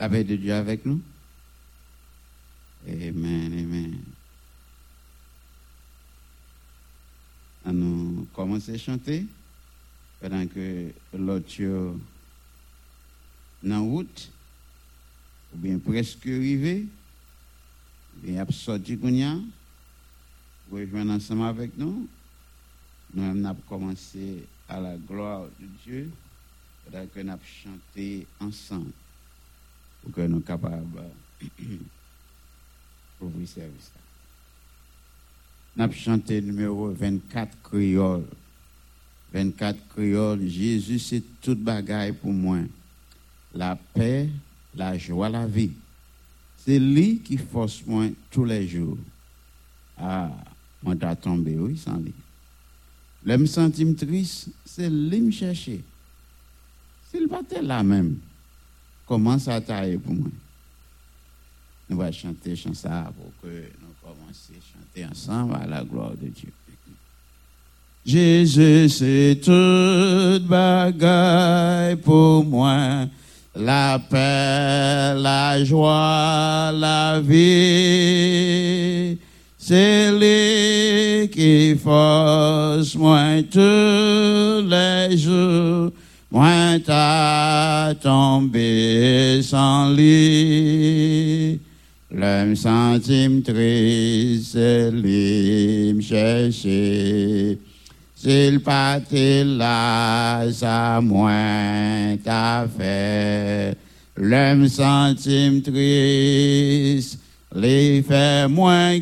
La paix de Dieu avec nous. Amen, amen. À nous commencer à chanter pendant que l'autre dans route, ou bien presque arrivé, ou bien sorti pour rejoindre ensemble avec nous. Nous avons commencé à la gloire de Dieu, pendant que nous avons chanté ensemble pour que nous soyons capables d'ouvrir service. Nous avons chanté numéro 24 créole. 24 créole, Jésus c'est toute bagaille pour moi. La paix, la joie, la vie. C'est lui qui force moi tous les jours. Ah, on t'a tombé, oui, sans lui. Le me sentir triste, c'est lui me chercher. S'il pas là même, comment ça taille pour moi? Nous allons chanter chanson pour que nous commencions à chanter ensemble à la gloire de Dieu. Jésus, c'est toute bagaille pour moi. La paix, la joie, la vie. C'est lui qui force moi tous les jours. Moi t'as tombé sans lit. L'homme sentime triste, lui me chercher. S'il partait là, ça moins t'a fait. L'homme sentime triste, les fait moins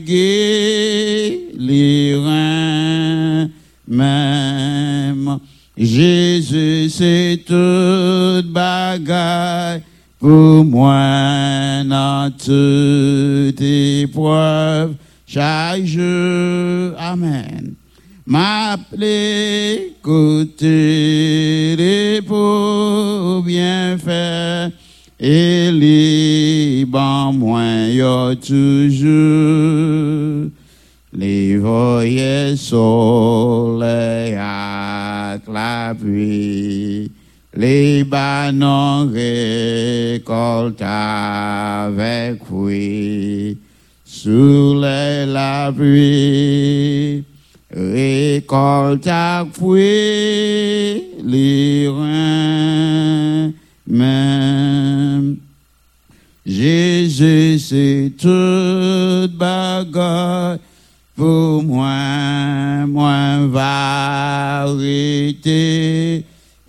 reins même. Jésus, c'est toute bagaille pour moi dans toute épreuve, chaque jour. Amen. M'appeler côté les pour bien faire et liban moins yo toujours les à la pluie les banons récoltent avec fruit sous la pluie récolte à fruit reins même. Jésus, c'est toute bagarre pour moi, moi va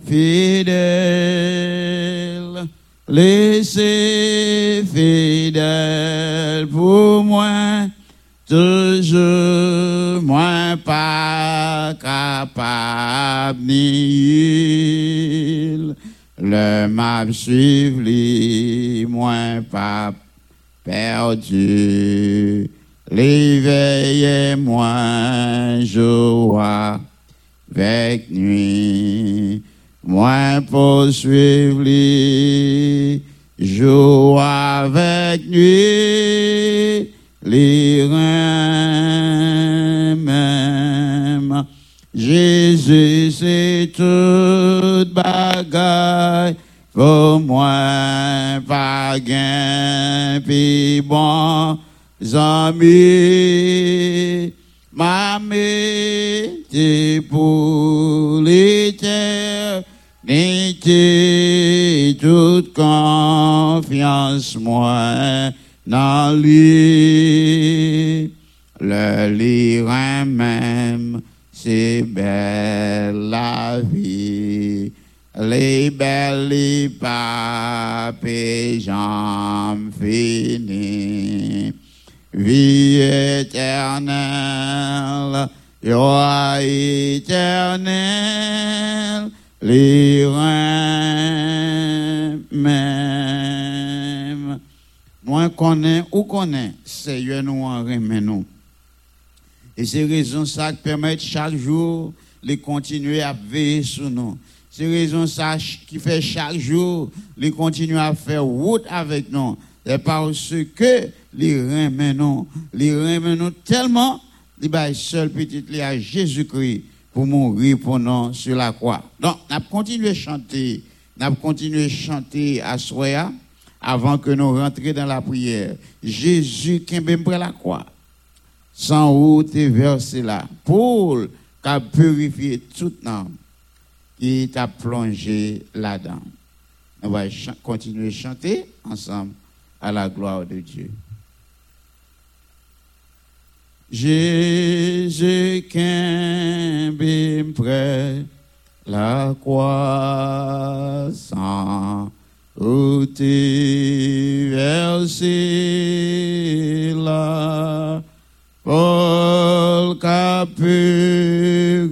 fidèle, laissez fidèle pour moi, toujours moi pas capable le map suivre moins pas perdu. L'éveil moins joie avec nuit. Moins poursuivre lui, joie avec nuit. Reins même. Jésus, c'est toute bagaille pour moi, pas gain, puis bon, amis, ma t'es pour l'éternité, toute confiance, moi, lui, le lire même, c'est belle la vie, les belles les papes jambes finies, vie éternelle, joie éternelle, reins même. Moi, connais ou connais, Seigneur nous en remet nous. Et c'est raison ça qui permet chaque jour de continuer à veiller sur nous. C'est raison ça qui fait chaque jour de continuer à faire route avec nous. C'est parce que les remet nous, les remet nous tellement, les seul petit à Jésus-Christ pour mourir pour nous sur la croix. Donc, on a continué à chanter, on a continué à chanter à Soya avant que nous rentrions dans la prière. Jésus qui est près la croix, sans route et versé là, pour qu'a purifié toute âme qui t'a plongé là-dedans. On va continuer à chanter ensemble à la gloire de Dieu. Jésus est près la croix sans tu versé là, Paul qu'a purifié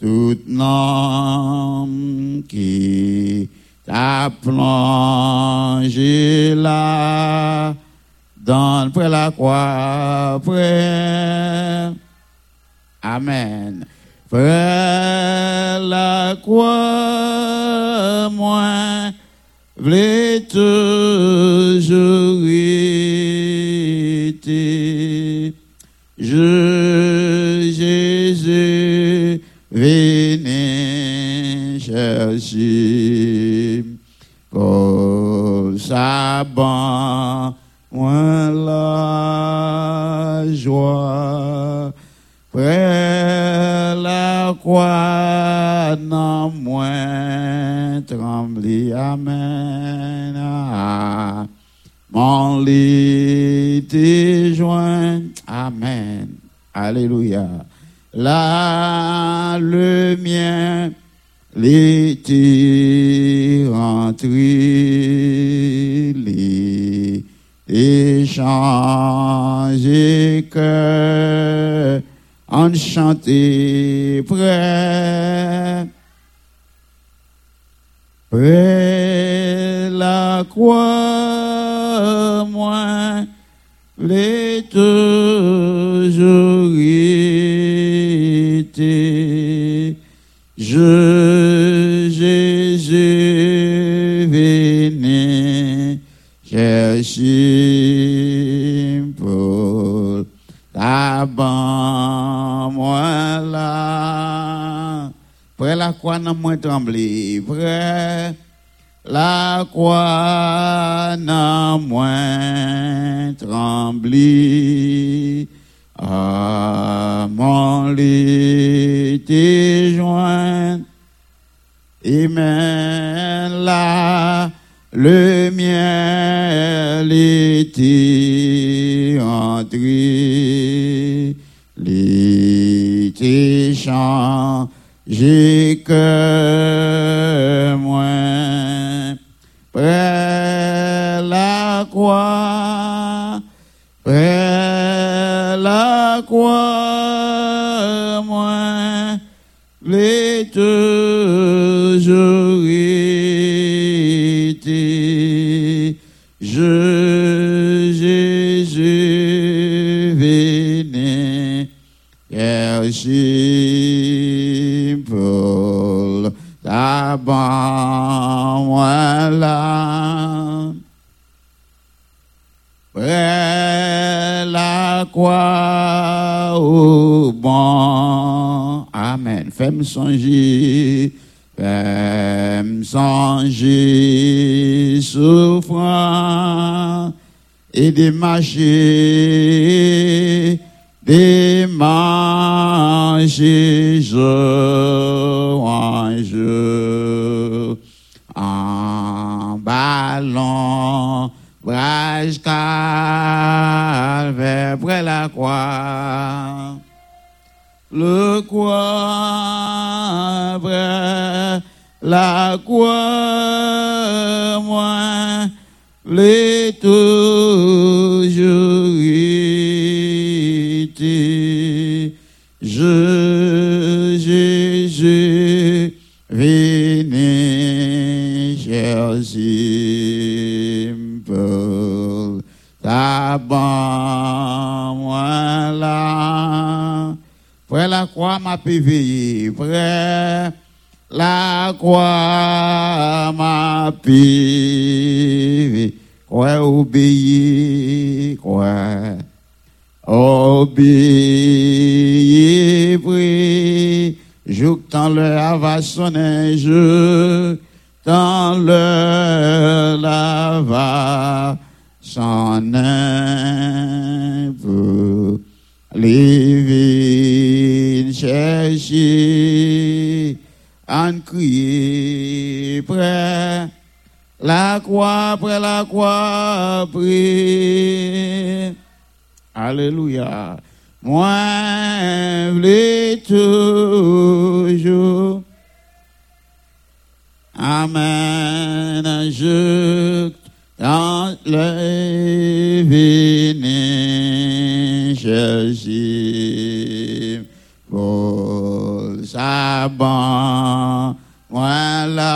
toute âme qui t'a plongé là, dans près la croix, près. Amen. Près la croix, moi, voulais toujours été. Je, Jésus, venez chercher pour sa banque, moi la joie. Près la croix, non moins trembler. Amen. Mon lit te joint. Amen. Alléluia. Le mien, l'été rentré, échangé que enchanté près, près la croix, moi, les toujours été. Je, Jésus, venez chercher banque, moi là. Près la croix, non moins trembler. Près la croix, non moins trembler. Ah, mon lit te joint. Et même là, le mien l'été entré, changé que moi. Près la croix, près la croix, moi, les toujours été. Je, Jésus, chercher pour ta banque, moi là. Près la croix au bon. Amen. Fais-moi songer, fais-moi songer, souffrant et de marcher, marcher jour en ballon, brage calvaire, la croix. Le croix, près la croix, moi, les toujours été. Je, Jésus, venez chercher pour ta moi là. Près la croix m'a péveillé, près la croix m'a péveillé. Quoi obéir, quoi obéir. Jour temps le va sonner, je dans le lava son impôt. Les chercher, en crier près, la croix, près la croix, près. Alléluia. Moi, je toujours. Amen. Je dans le vini Jésus pour sa bon voilà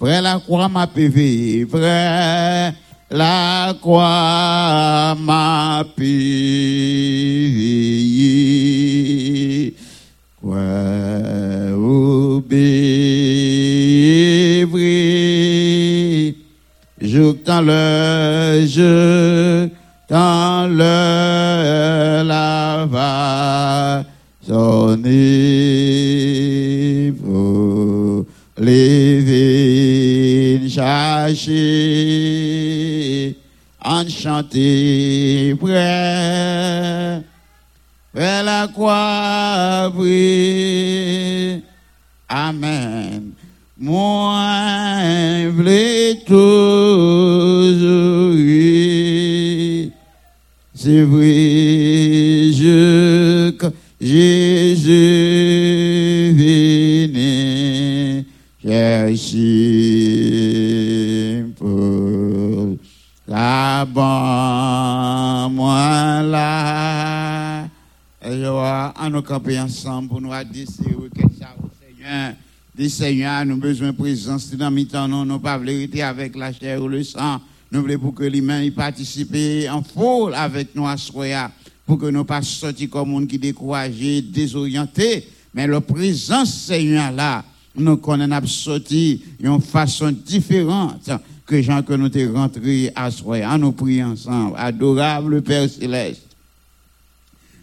près la croix m'a pévé près la croix m'a pévé quoi obéir je dans le jeu près près la croix Amen. Moi, toujours ensemble pour nous au Seigneur. Dis Seigneur, nous besoin de présence dans le temps, nous n'avons pas vérité avec la chair ou le sang. Nous voulons pour que l'humain participe en foule avec nous à soya, pour que nous pas sortir comme monde qui découragé, désorienté, mais la présence Seigneur là, nous connaissons sorti d'une façon différente que gens que nous sommes rentrés à soya. Nous prions ensemble. Adorable Père Céleste.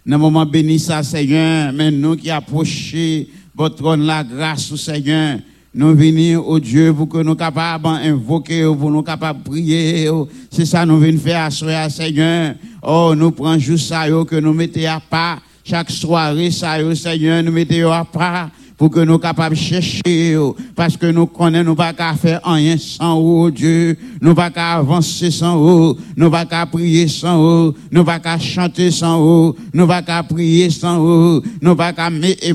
Dans le moment béni Seigneur, mais nous qui approchons votre trône la grâce Seigneur. Nous venons au Dieu pour que nous capables d'invoquer, pour nous capables de prier. C'est ça nous venons faire à Seigneur. Oh, nous prenons juste ça que nous mettons à part. Chaque soirée, ça, Seigneur, nous mettons à part pour que nous capables de chercher, parce que nous connaissons, nous pas qu'à faire rien sans Dieu. Nous pas qu'à avancer sans vous. Nous pas qu'à prier sans vous. Nous pas qu'à chanter sans vous. Nous pas qu'à prier sans vous. Nous pas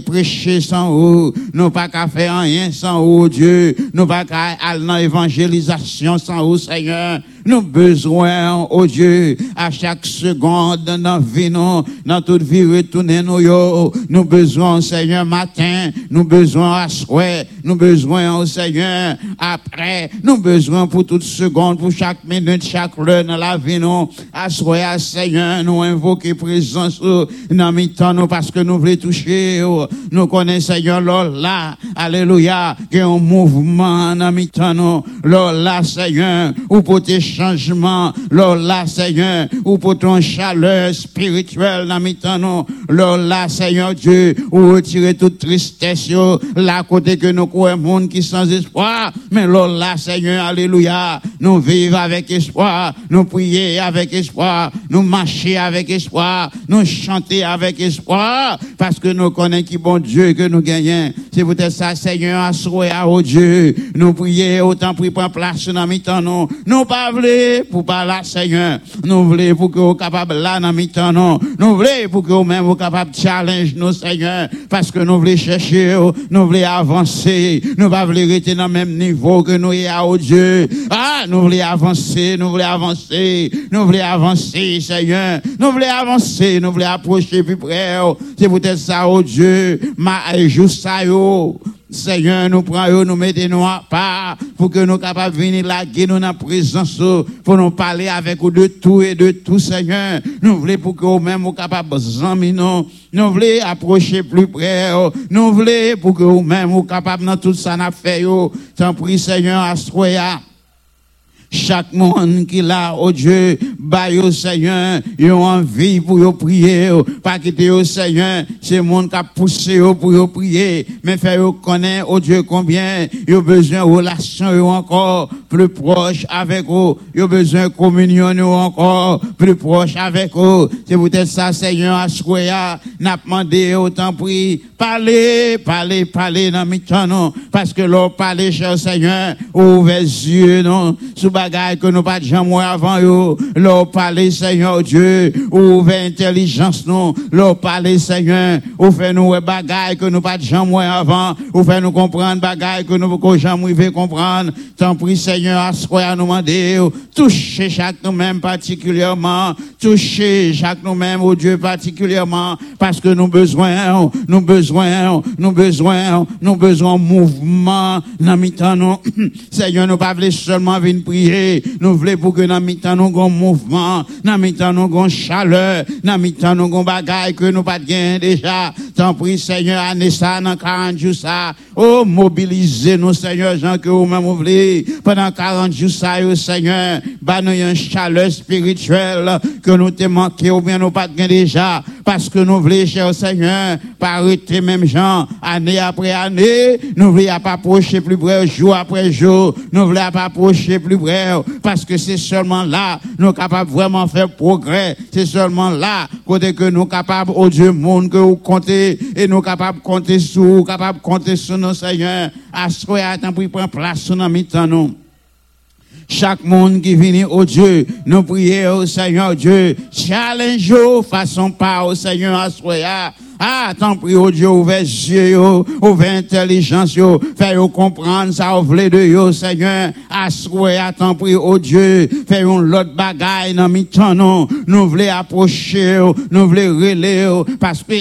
prêcher sans vous. Nous pas qu'à faire rien sans vous, Dieu. Nous pas qu'à aller dans l'évangélisation sans vous, Seigneur. Nous besoin, oh Dieu, à chaque seconde dans notre vie, nous, dans toute vie, nous, yo. Nous besoin, Seigneur, matin. Nous besoin à soir. Nous besoin, au Seigneur, après. Nous besoin pour toute seconde, pour chaque minute, chaque heure dans la vie, nous. À soir, Seigneur, nous invoquer présence, dans mi temps, nous, parce que nous voulons toucher, nous connaissons, Seigneur, là, alléluia, qu'il y a un mouvement dans mi temps, nous, là, Seigneur, ou pour tes changement, là, Seigneur, ou pour ton chaleur spirituelle dans non, là, Seigneur Dieu, ou retirer toute tristesse, là, côté que nous croyons monde qui sans espoir, mais là, Seigneur, alléluia, nous vivons avec espoir, nous prier avec espoir, nous marcher avec espoir, nous chanter avec espoir, parce que nous connaissons qui bon Dieu que nous gagnons. C'est peut-être ça, Seigneur, à à oh Dieu, nous prier autant pour prendre place dans mi-temps, non, nous. Pas pour parler, Seigneur. Nous voulons pour que vous capable là dans mi-temps, non. Nous voulons pour que vous-même vous capable challenge nous, Seigneur. Parce que nous voulons chercher, nous voulons avancer. Nous ne voulons rester dans le même niveau que nous y a au Dieu. Ah, nous voulons avancer, nous voulons avancer. Nous voulons avancer, Seigneur. Nous voulons avancer, nous voulons approcher plus près. C'est peut-être ça, oh Dieu. Ma, juste ça. Seigneur, nous prenons, nous mettons nous à part pour que nous capables venir là, nous la présence, pour nous parler avec vous de tout et de tout, Seigneur. Nous voulons pour que vous-même vous capables de nous. Nous voulons approcher plus près. Nous voulons pour que vous-même vous capables dans tout ça, n'a fait, T'en prie, Seigneur, à chaque monde qui l'a, oh Dieu, bah yo Seigneur, yo envie pour yo prier, pas quitter yo Seigneur, c'est monde qui a poussé yo pour yo prier, mais faire yo connaître, oh Dieu, combien yo besoin relation yo encore plus proche avec vous, yo besoin de communion yo encore plus proche avec vous. C'est peut-être ça, Seigneur, à ce n'a demandé autant pris, parlez, parlez, parlez dans mes non, parce que l'on parle, cher Seigneur, ouvert yeux, non, sous bagaille que nous pas de avant yo, l'on parle, Seigneur Dieu, ouvert intelligence, non, l'on parle, Seigneur, ou fait nous bagaille que nous pas de moi avant, ou fait nous comprendre bagaille que nous pas jamais comprendre, tant pis, Seigneur, à ce nous demander, toucher chaque nous-mêmes particulièrement, toucher chaque nous-mêmes, au Dieu particulièrement, parce que nous besoin, nous besoin, nous besoin, nous besoin mouvement, dans nous, Seigneur, nous pas seulement venir prier, nous voulons pour que dans mi-temps, nous mouvement, dans mi-temps, nous avons chaleur, dans mi-temps, nous avons que nous pas déjà. Tant Seigneur, année ça, dans 40 jours ça, oh, mobilisez-nous, Seigneur, Jean, que vous-même voulez, pendant 40 jours ça, Seigneur, bah, nous une chaleur spirituelle que nous te manqué ou bien nous pas de déjà, parce que nous voulons, cher Seigneur, pas arrêter même gens, année après année, nous voulons pas approcher plus près, jour après jour, nous voulons pas approcher plus près, parce que c'est seulement là, nous capables vraiment faire progrès, c'est seulement là, côté que nous capables, au Dieu monde, que vous comptez, et nous capables compter sur vous, capables compter sur nos Seigneur, à ce temps pour prendre place nos temps, nous. Chaque monde qui vient au Dieu, nous prions au Seigneur Dieu, challenge façon pas au Seigneur à ah, tant pis, oh Dieu, ouvert yeux, ouvert intelligence, fait comprendre ça, voulez de yo, Seigneur. Assoyez, ah, tant pis, oh Dieu, fait l'autre bagaille dans mi temps, non. Nous voulons approcher, nous voulons relayer, parce que,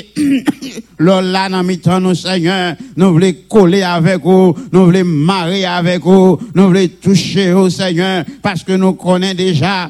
là, dans mi temps, Seigneur, nous voulons coller avec vous, nous voulons marier avec vous, nous voulons toucher, au Seigneur, parce que nous connaissons déjà,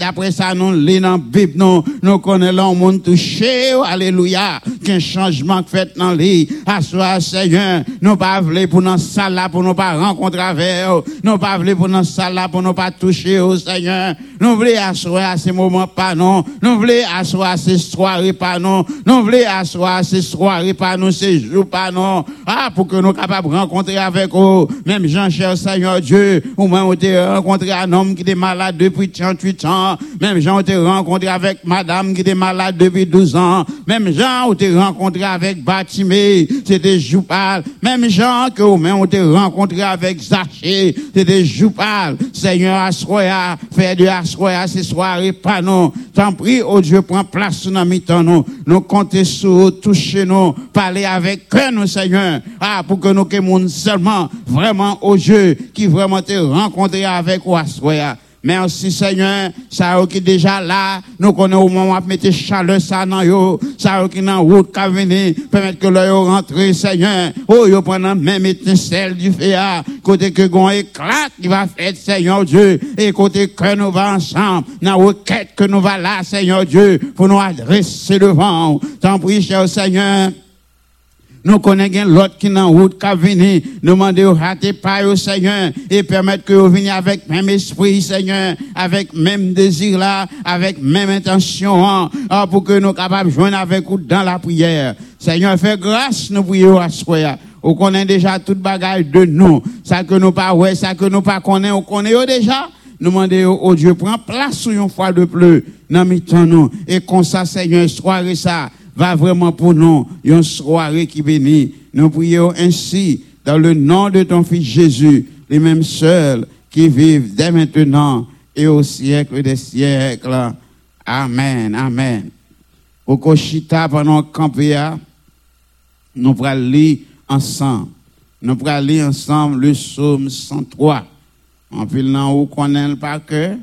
après ça, nous lisons dans nous, nous connaissons le monde touché, alléluia qu'un changement fait dans lui. À soi, Seigneur, nous pas voulu pour nous salle pour nous pas rencontrer avec Nous pas voulu pour nous salle pour nous pas toucher au Seigneur. Nous voulons asseoir à ces moments pas non. Nous voulons asseoir à ces soirées pas non. Nous voulons asseoir à ces soirées pas non, ces jours pas non. Ah, pour que nous capables de rencontrer avec eux. Même Jean, cher Seigneur Dieu, ou même on rencontré un homme qui était malade depuis 38 ans. Même Jean, on rencontré avec madame qui était malade depuis 12 ans. Même Jean, on rencontré avec Batimé, c'était Joupal. Même Jean que vous même on t'a rencontré avec Zaché, c'était Joupal. Seigneur Asroya, fait de Asroya soirées, pas non. T'en prie, oh Dieu, prends place dans mi nous. Nous comptons sur toucher nous, parler avec eux, nous, Seigneur. Ah, pour que nous, que seulement, vraiment, au Dieu, qui vraiment te rencontré avec Asroya. Merci Seigneur, ça qui déjà là, nous connaissons au moment de mettre chaleur ça dans yo, ça qui dans route qui venir, permettre que l'œil rentre Seigneur. Oh, yo pendant même étincelle du feu, côté que gon éclat qui va faire Seigneur Dieu, et côté que nous va ensemble, dans requête que nous va là Seigneur Dieu, pour nous adresser devant. Tant prie cher Seigneur. Nous connaissons l'autre qui est en route qui venu, demander au rater pas au Seigneur et permettre que vous veniez avec même esprit, Seigneur, avec même désir là, avec même intention, hein, ah, pour que nous capables de joindre avec vous dans la prière. Seigneur, fais grâce, nous prions à ce On connaît déjà toute bagaille de nous. Ça que nous pas ouais, ça que nous pas connaît, on connaît déjà? Nous demandons au Dieu, prends place sur une fois de plus, dans mi-temps nous. Et comme ça, Seigneur, soirée ça va vraiment pour nous une soirée qui bénit. Nous prions ainsi dans le nom de ton Fils Jésus, les mêmes seuls qui vivent dès maintenant et au siècle des siècles. Amen, amen. Au Koshita, pendant campéa, nous allons lire ensemble. Nous allons lire ensemble le psaume 103. En filant où connaît par cœur,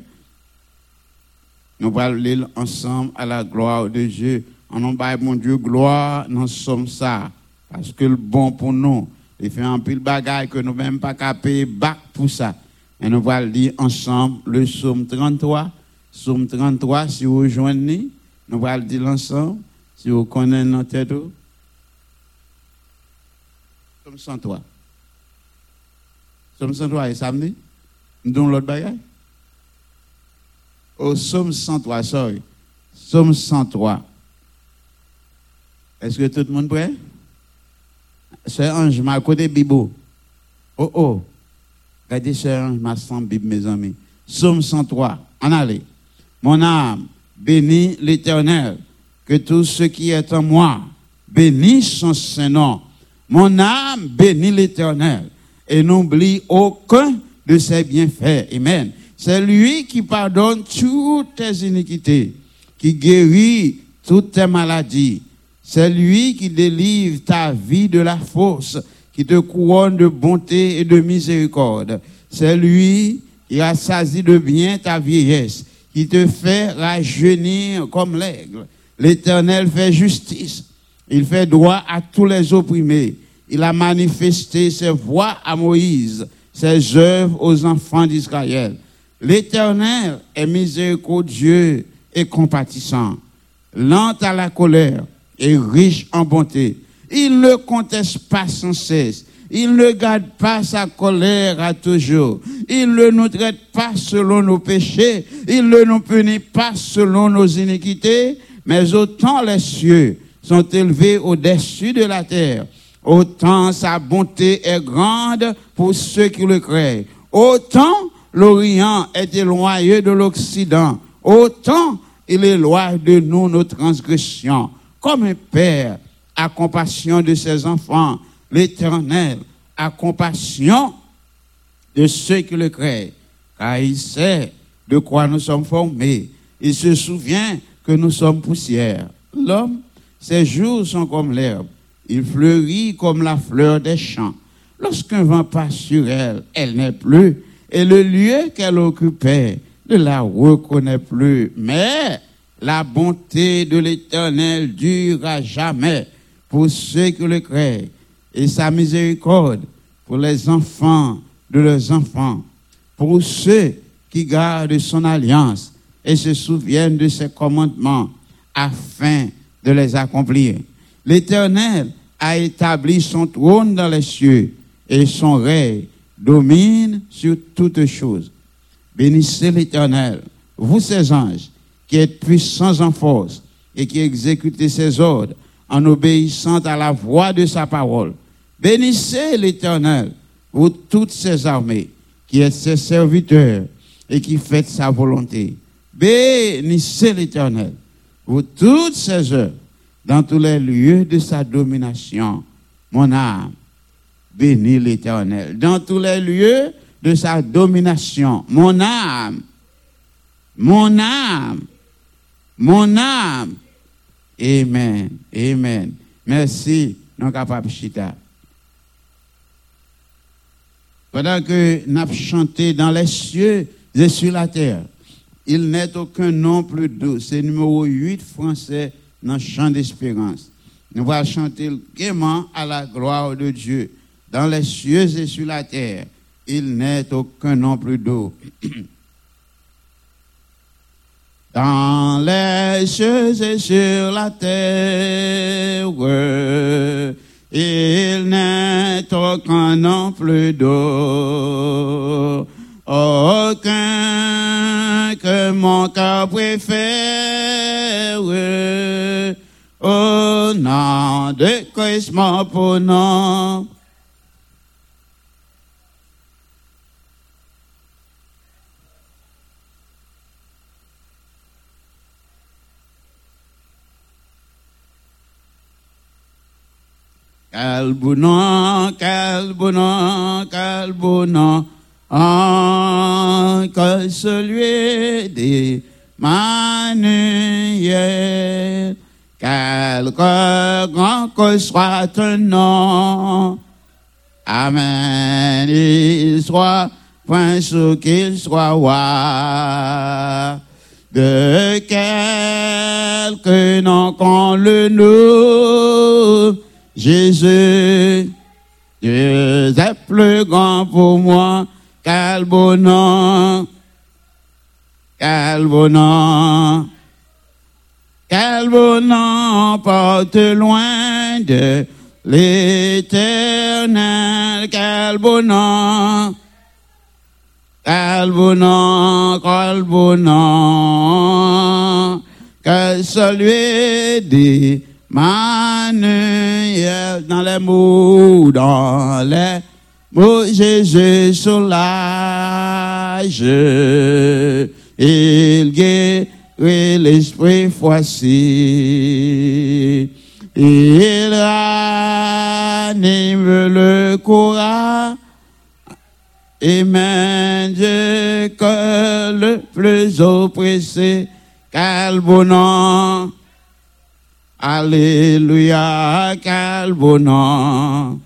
nous allons lire ensemble à la gloire de Dieu. En nom de mon Dieu, gloire, nous sommes ça. Parce que le bon pour nous, il fait un pile bagaille que nous même pas payer bac pour ça. Et nous allons lire ensemble le psaume 33. Psaume 33, si vous rejoignez, nous allons lire ensemble, si vous connaissez notre tête. Psaume 103. Psaume 103 et samedi, nous donnons l'autre bagaille? Au psaume 103, sorry. Psaume 103. Est-ce que tout le monde prêt? C'est Ange, m'a côté Bibo. Oh oh. Regardez, c'est Ange, m'a sans Bible, mes amis. Psaume 103. En allez. Mon âme, bénis l'éternel. Que tout ce qui est en moi, bénisse son Saint-Nom. Mon âme, bénis l'éternel. Et n'oublie aucun de ses bienfaits. Amen. C'est lui qui pardonne toutes tes iniquités, qui guérit toutes tes maladies. C'est lui qui délivre ta vie de la force, qui te couronne de bonté et de miséricorde. C'est lui qui assasie de bien ta vieillesse, qui te fait rajeunir comme l'aigle. L'Éternel fait justice. Il fait droit à tous les opprimés. Il a manifesté ses voies à Moïse, ses œuvres aux enfants d'Israël. L'Éternel est miséricordieux et compatissant, lent à la colère et riche en bonté. Il ne conteste pas sans cesse. Il ne garde pas sa colère à toujours. Il ne nous traite pas selon nos péchés. Il ne nous punit pas selon nos iniquités. Mais autant les cieux sont élevés au-dessus de la terre, autant sa bonté est grande pour ceux qui le créent. Autant l'Orient est éloigné de l'Occident, autant il éloigne de nous nos transgressions. Comme un père a compassion de ses enfants, l'Éternel a compassion de ceux qui le créent, car il sait de quoi nous sommes formés. Il se souvient que nous sommes poussière. L'homme, ses jours sont comme l'herbe. Il fleurit comme la fleur des champs. Lorsqu'un vent passe sur elle, elle n'est plus, et le lieu qu'elle occupait ne la reconnaît plus. Mais la bonté de l'Éternel dure à jamais pour ceux qui le créent, et sa miséricorde pour les enfants de leurs enfants, pour ceux qui gardent son alliance et se souviennent de ses commandements afin de les accomplir. L'Éternel a établi son trône dans les cieux et son règne domine sur toutes choses. Bénissez l'Éternel, vous ses anges, qui êtes puissants en force et qui exécutez ses ordres en obéissant à la voix de sa parole. Bénissez l'Éternel, vous toutes ses armées, qui êtes ses serviteurs et qui faites sa volonté. Bénissez l'Éternel, vous toutes ses œuvres, dans tous les lieux de sa domination. Mon âme, bénis l'Éternel. Dans tous les lieux de sa domination. Mon âme, mon âme, mon âme. Amen, amen. Merci, non capable chita. Pendant que nous chanté dans les cieux et sur la terre, il n'est aucun nom plus doux. C'est numéro 8 français dans le chant d'espérance. Nous allons chanter gaiement à la gloire de Dieu. Dans les cieux et sur la terre, il n'est aucun nom plus doux. Dans les cieux et sur la terre, il n'est aucun nom plus doux. Aucun que mon cœur préfère. Au nom de Christ, mon nom. Quel nom, quel nom, quel beau nom, que celui des Manuel. Quelque grand que soit ton nom, Amen, il soit, point ce qu'il soit roi. De quelque nom qu'on le nomme, Jésus, Dieu est plus grand pour moi, quel nom, quel nom, quel nom porte loin de l'éternel, quel nom, quel nom, quel nom, que celui des manuels dans les mots, dans les mots, Jésus soulage, il guérit l'esprit voici, il ranime le courage, et même Dieu que le plus oppressé, quel bon nom. Alléluia, quel bon nom.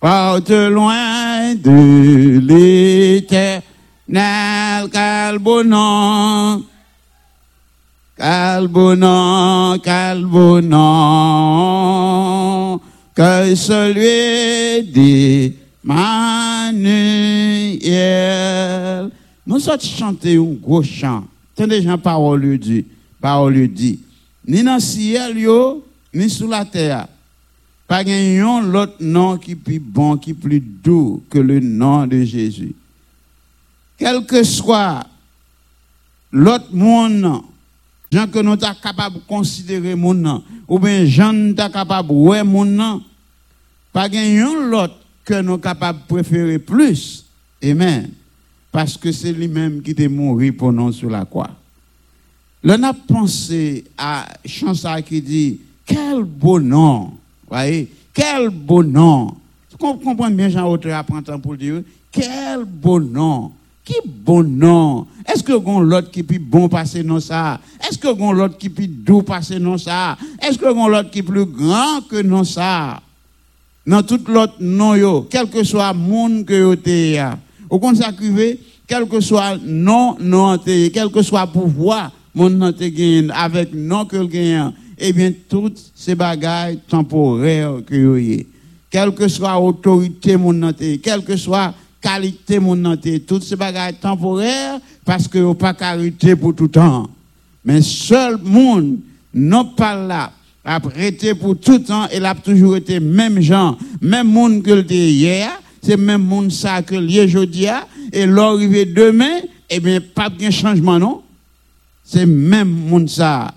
Porte loin de l'éternel, quel bon nom. Quel bon nom, quel bon nom, que celui dit Manuel. Nous sommes chanter un gros chant. Tenez, Jean, parole dit, parole dit. Ni dans le ciel, ni sous la terre. Pas l'autre nom qui est plus bon, qui est plus doux que le nom de Jésus. Quel que soit l'autre monde, gens que nous sommes capables de considérer mon nom, ou bien gens nous sommes capables de voir mon nom, pas l'autre que nous sommes capables de préférer plus. Amen. Parce que c'est lui-même qui est mort pour nous sur la croix. L'on a pensé à chanson qui dit Quel beau nom. Voyez Quel beau nom. Vous comprenez bien, Jean Autre apprend pour dire Quel beau nom. Qui bon nom. Est-ce que vous l'autre qui est bon passer non ça? Est-ce que vous l'autre qui est doux passer non ça? Est-ce que vous l'autre qui plus grand que non ça? Dans tout l'autre nom, quel que soit le monde que vous êtes, au consacré, quel que soit non, non, quel que soit pouvoir, mon avec non que le eh bien, toutes ces bagailles temporaires que avez. Quelle que soit autorité, mon quelle que soit qualité, mon toutes ces bagailles temporaires, parce que vous pas carité pour tout temps. Mais seul monde, non pas là, a prêté pour tout temps, et a toujours été même gens, même monde que le hier, c'est même monde ça que aujourd'hui, et l'arrivée demain, eh bien, pas de changement, non? C'est même monde ça.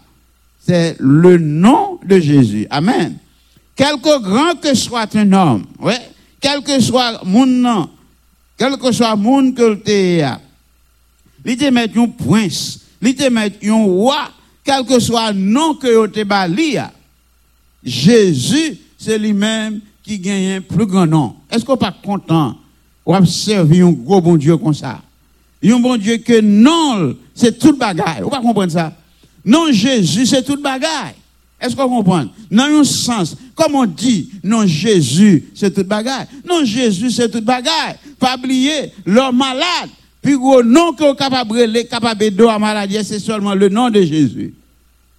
C'est le nom de Jésus. Amen. Quelque grand que soit un homme, ouais, quel que soit mon nom, quel que soit mon tu il te met un prince, il te met un roi, quel que soit le nom que tu bali. Jésus, c'est lui-même qui gagne un plus grand nom. Est-ce qu'on pas content? D'observer un gros bon Dieu comme ça? Un bon Dieu que non, c'est tout bagaille. Vous pas ça? Non, Jésus, c'est tout bagaille. Est-ce qu'on comprend? Dans un sens, comme on dit, non, Jésus, c'est tout bagaille. Non, Jésus, c'est tout bagaille. Pas oublier, l'homme malade, puis gros nom que capable de capable de à maladie, c'est seulement le nom de Jésus.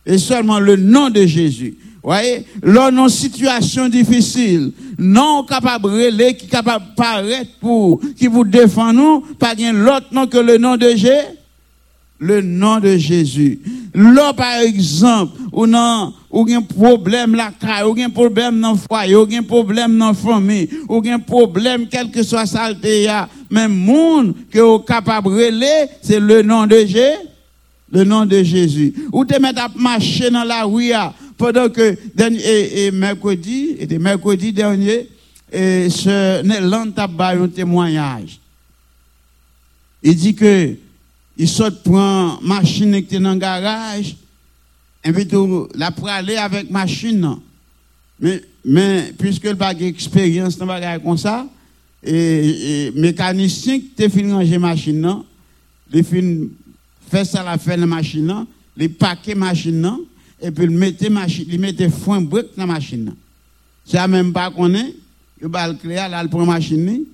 Et seulement le nom de Jésus. Voyez, lors une situation difficile, non capable de qui capable paraître pour, qui vous défend nous, pas bien l'autre nom que le nom de Jésus le nom de Jésus. Là, par exemple, ou non, ou un problème la ou un problème dans le foyer, ou un problème dans la famille, ou un problème, quel que soit ça, même monde que vous capable de c'est le nom de Jésus. Le nom de Jésus. Ou te mettre à marcher dans la rue, pendant que, et, mercredi, et mercredi dernier, ce, l'an un témoignage. Il dit que, il saute prend machine qui est dans le garage, et puis la pour aller avec machine. Mais, mais puisque n'a pas d'expérience dans le comme ça, et, et mécanicien qui a fini ranger machine, il fait ça la fin de machine, il paquet machine, et puis il mettait machine, il mettait foin brique dans la machine. Si même pas qu'on est, il va le clé, là, il prend machine,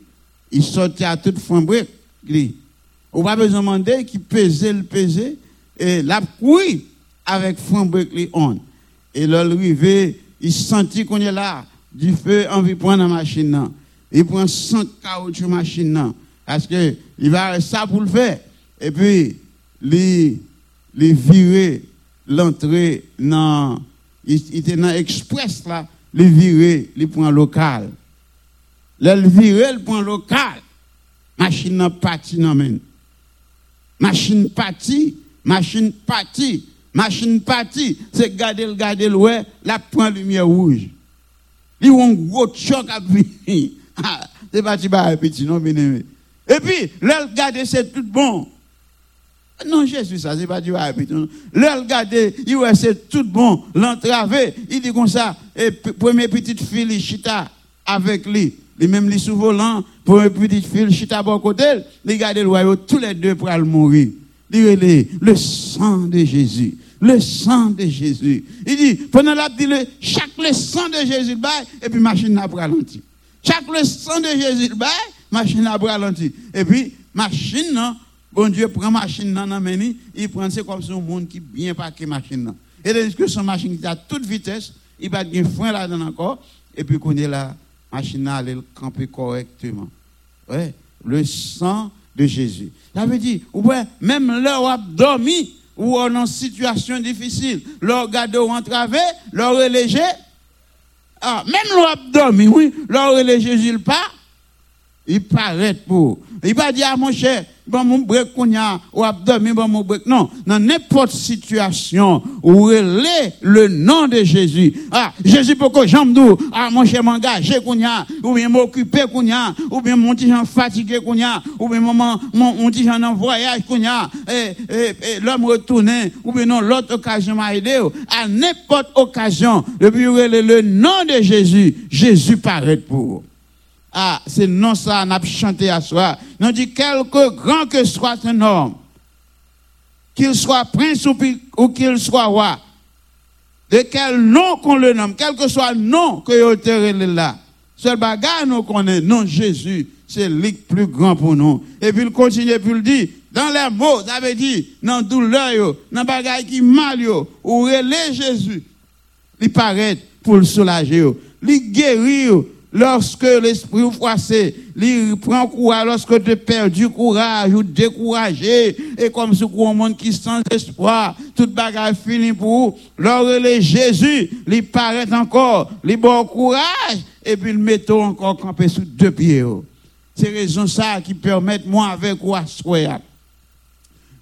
il sortit à tout foin brique. On pas besoin de demander qui pesait le peser et la couille avec fond les on. Et là, veut il sentit qu'on est là, du feu, envie de prendre la machine. Il prend 100 caoutchouc machine. Parce que il va ça pour le faire. Et puis, il, il virer l'entrée dans, il, était dans l'express là, il virer, il prend local. Il virer, il prend local. machine nan parti nan men. Machine parti, machine parti, machine parti, c'est garder le garder le ouais, la prend lumière rouge. Il y a un gros choc à venir. C'est parti par petit, non, bien aimé. Et puis, là, garder c'est tout bon. Non, Jésus, ça, c'est pas du petit. Là, garder, il ouais, c'est tout bon. L'entravé, il dit comme ça, et première petite fille, chita avec lui. Il même lui sous volant, une petite fille, chita bon côté, il garde le tous les deux pour mourir. Il dit, le sang de Jésus le sang de Jésus. Il dit, pendant la dit chaque le sang de Jésus, et puis machine n'a pas. Chaque le sang de Jésus, machine n'a pas ralenti. Et puis, machine, non, bon Dieu prend machine dans il prend c'est comme un monde qui bien parqué machine. Et dès que son machine qui à toute vitesse, il va un frein là-dedans encore, et puis qu'on est là, machine elle camper correctement. Ouais, le sang de Jésus. Ça veut dire, ouais, même là où a dormi, ou en situation difficile, leur garde entravé, leur reléger, ah, même leur dormi, oui, leur reléger Jésus pas, il paraît pour. Il va dire, ah, mon cher, bon mon break qu'on a ou abdomen bon mon break non dans n'importe situation relais le nom de Jésus. Ah Jésus pour que dou ah mon cher m'engager qu'on a. Ou bien m'occuper qu'on a. Ou bien mon petit fatigué qu'on a. Ou bien maman mon petit en voyage qu'on a. Et, et, l'homme retourné. Ou bien non l'autre occasion m'a aidé à n'importe occasion depuis le nom de Jésus Jésus paraît pour ah, c'est non ça, on a chanté à soi. On dit, quelque grand que soit un homme, qu'il soit prince ou, qu'il soit roi, de quel nom qu'on le nomme, quel que soit le nom que vous là, seul bagage nous connaît, non Jésus, c'est le plus grand pour nous. Et puis il continue, puis il dit, dans les mots, ça veut dire, dans douleur, dans bagage qui mal, ou relais Jésus, il paraît pour le soulager, il guérit, lorsque l'esprit froissé, il prend courage, lorsque tu perds du courage ou découragé, et comme ce un monde qui sans espoir, toute bagarre fini pour vous, lorsque Jésus, il paraît encore, il bon courage, et puis il met encore campé sous deux pieds. C'est raison ça qui permet moi avec vous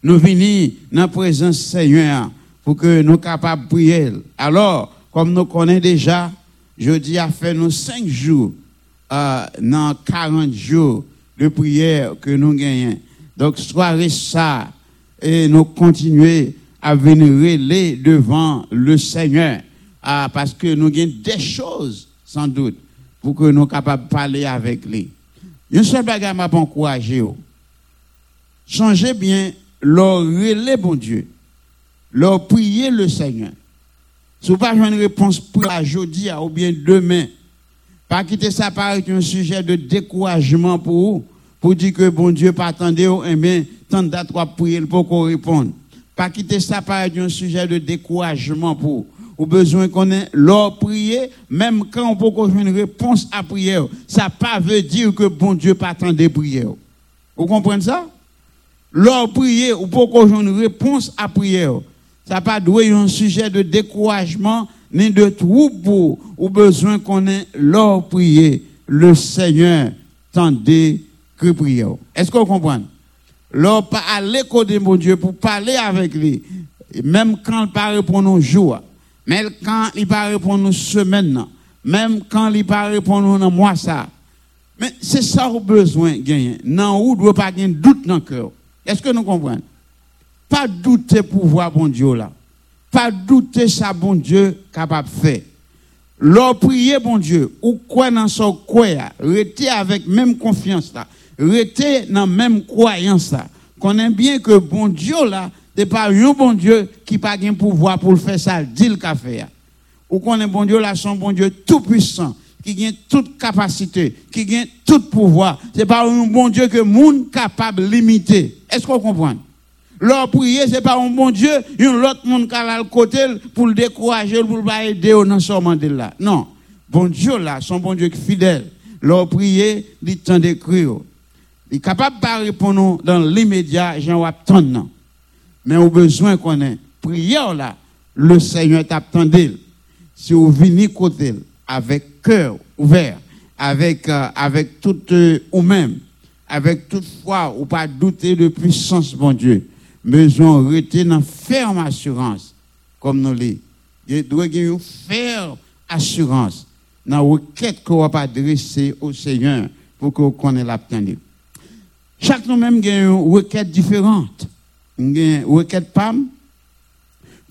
Nous venons dans la présence Seigneur pour que nous capables de prier. Alors, comme nous connaissons déjà, dis a fait nous cinq jours euh, dans 40 jours de prière que nous gagnons. Donc, soirée ça, et nous continuer à venir les devant le Seigneur, euh, parce que nous gagnons des choses, sans doute, pour que nous soyons capables de parler avec lui. Une seule bagarre m'a encouragé. Oh. Changez bien leur relais, bon Dieu. Leur prier le Seigneur. Si vous pas une réponse pour aujourd'hui ou bien demain, pas quitter ça par un sujet de découragement pour vous, pour dire que bon Dieu pas attendez, eh bien, tant pour prier pour qu'on réponde. Pas quitter ça par un sujet de découragement pour vous. Ou besoin qu'on ait leur prier, même quand on peut une réponse à prière, ça pas veut dire que bon Dieu pas attendre prière. Vous comprenez ça? Leur prier, ou pour qu'on une réponse à prière ça pas doué un sujet de découragement ni de trouble ou besoin qu'on ait leur prier le Seigneur tendez que prier. Est-ce qu'on comprend? Leur pas aller côté mon Dieu pour parler avec lui, même quand il pas pour nos jours, même quand il pas pour nos semaines, même quand il pas pour nos mois ça. Mais c'est ça au besoin gagner. Non, ou doit pas gagner doute dans cœur. Est-ce que nous comprenons? Pas douter pouvoir bon Dieu là. Pas douter ça bon Dieu capable de faire. Leur prier bon Dieu, ou quoi dans son quoi, rester avec même confiance là, rester dans même croyance là. Connaît bien que bon Dieu là, c'est pas un bon Dieu qui pas de pouvoir pour le faire ça, dit le café. Ou connaît bon Dieu là, son bon Dieu tout puissant, qui a toute capacité, qui a tout pouvoir. C'est pas un bon Dieu que monde capable de limiter. Est-ce qu'on comprend? Leur prier, c'est pas un bon Dieu, un autre monde qui a le côté pour le décourager, pour le aider dans son de là. Non. Bon Dieu là, son bon Dieu fidèle. Leur prier, il temps d'écrire. Il est capable de répondre dans l'immédiat, j'en attendre. Mais au besoin qu'on ait. Prière là, le Seigneur t'attendait. Si vous venez côté avec cœur ouvert, avec, euh, avec tout euh, ou même, avec toute foi ou pas douter de puissance, bon Dieu. Besoin rester dans ferme assurance, comme nous l'avons. Il doit y une ferme assurance dans la requête qu'on va adresser au Seigneur pour qu'on connaisse l'obtenir. Chaque nous-mêmes a une requête différente. Une requête PAM,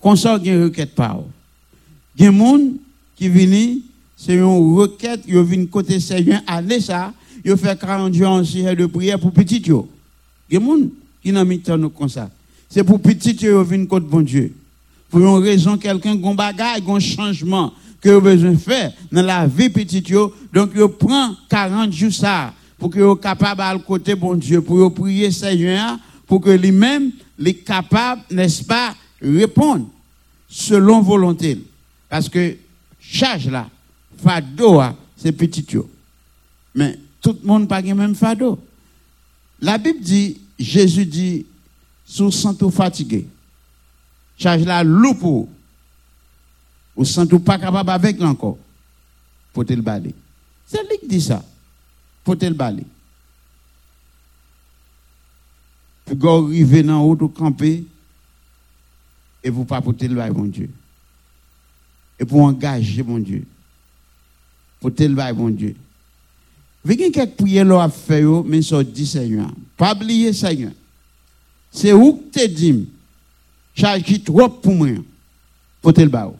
qu'on sort une requête PAO. Il y a des gens qui viennent, c'est une requête, ils viennent côté Seigneur, allez ça, ils fait 40 jours de prière pour petit. Il y a des gens qui n'ont mis comme ça. C'est pour petit yo, ils viennent côté bon Dieu. Pour une raison, quelqu'un un bagage, un changement que vous besoin faire dans la vie petit yo. Donc, il prend 40 jours ça pour que vous capable à côté bon Dieu, pour prier Seigneur, pour que lui-même, les capable, n'est-ce pas, répondre selon volonté. Parce que charge là, fado, c'est petit. Mais tout le monde pas même fado. La Bible dit, Jésus dit, sous tout fatigué, charge la loupe ou tout pas capable avec encore, pour te le balayer. C'est lui qui dit ça, pour te le balayer. Puis vous arrivez dans haut, vous camper, et vous pas porter le bail, mon Dieu. Et pour engager, mon Dieu. Porter le bail, mon Dieu. Vous avez quelques prières à faire, mais ça dit Seigneur. Pas oublier Seigneur. C'est où que tu dis, charge qui trop pour moi, porter le bail.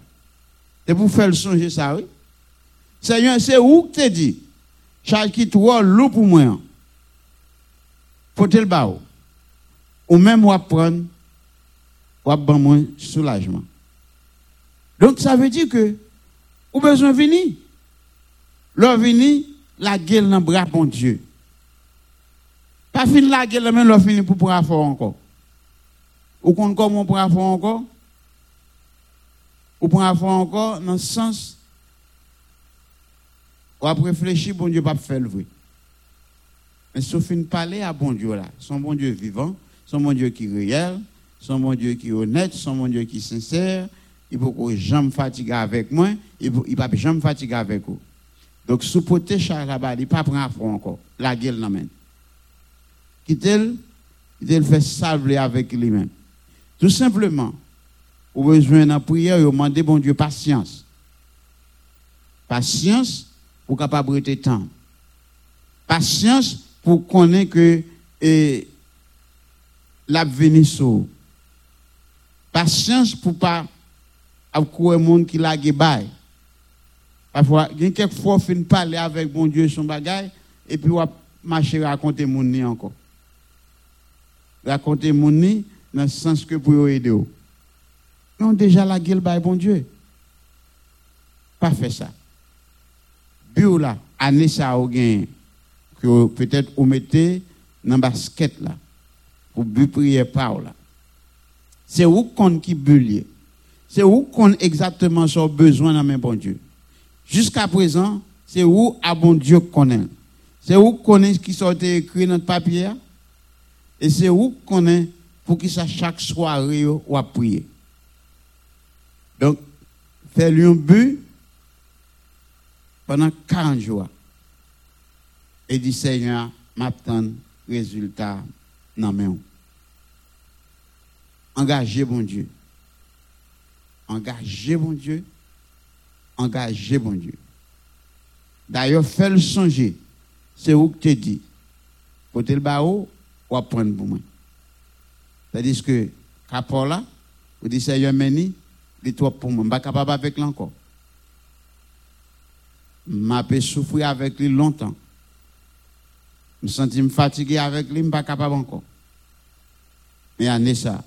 Et pour faire le songer ça, oui. Seigneur, c'est où que tu dis, charge qui trop lourd pour moi, porter le bail. Ou même, on prendre ou à moins soulagement. Donc ça veut dire que ou besoin de venir. Leur venir, la gueule dans bras bon Dieu. Pas finir la gueule, mais leur finir pour pouvoir faire encore. Ou qu'on comment on pourra faire encore? Ou pourra faire encore dans le sens ou après réfléchir, bon Dieu pas faire le vrai. Mais sauf une parler à bon Dieu là, son bon Dieu vivant, son bon Dieu qui est réel, son mon Dieu qui est honnête, son mon Dieu qui est sincère, il ne peut jamais fatiguer avec moi, il ne peut jamais fatiguer avec vous. Donc, sous poté là-bas, il ne pas prendre fond encore. La gueule l'amène. Quitte-le, il fait salver avec lui-même. Tout simplement, vous avez besoin de prière, vous demandez bon Dieu patience. Patience pour capable de temps. Patience pour connaître que et, l'avenir sauve. Patience pour pas avoir monde qui l'a bail. Parfois, il y a quelques fois fin parler avec bon Dieu son bagage et puis on marcher raconter mon nid encore. Raconter mon nid dans le sens que pour aider. Non, déjà la gueule bail bon Dieu. Pas fait ça. Bio là, année ça au gain que peut-être vous mettez dans basket là pour but prier par là. C'est où qu'on qui bulle. C'est où qu'on exactement son besoin dans mes bon Dieu. Jusqu'à présent, c'est où à bon Dieu connaît. C'est où est ce qui sont écrit dans le papier. Et c'est où est pour qu'il ça chaque soirée ou à prier. Donc, fais-lui un but pendant 40 jours. Et dit Seigneur, m'attend résultat dans mes Engagez bon Dieu. Engagez bon Dieu. Engagez bon Dieu. D'ailleurs, fais le songer. C'est où que tu dis. Côté le barreau, ou apprendre pour moi. C'est-à-dire que, capot là, vous dites, Seigneur, meni, les toi pour moi. Je ne suis pas capable avec lui encore. Je souffrir avec lui longtemps. Je me sens fatigué avec lui, je ne suis pas capable encore. Mais année ça,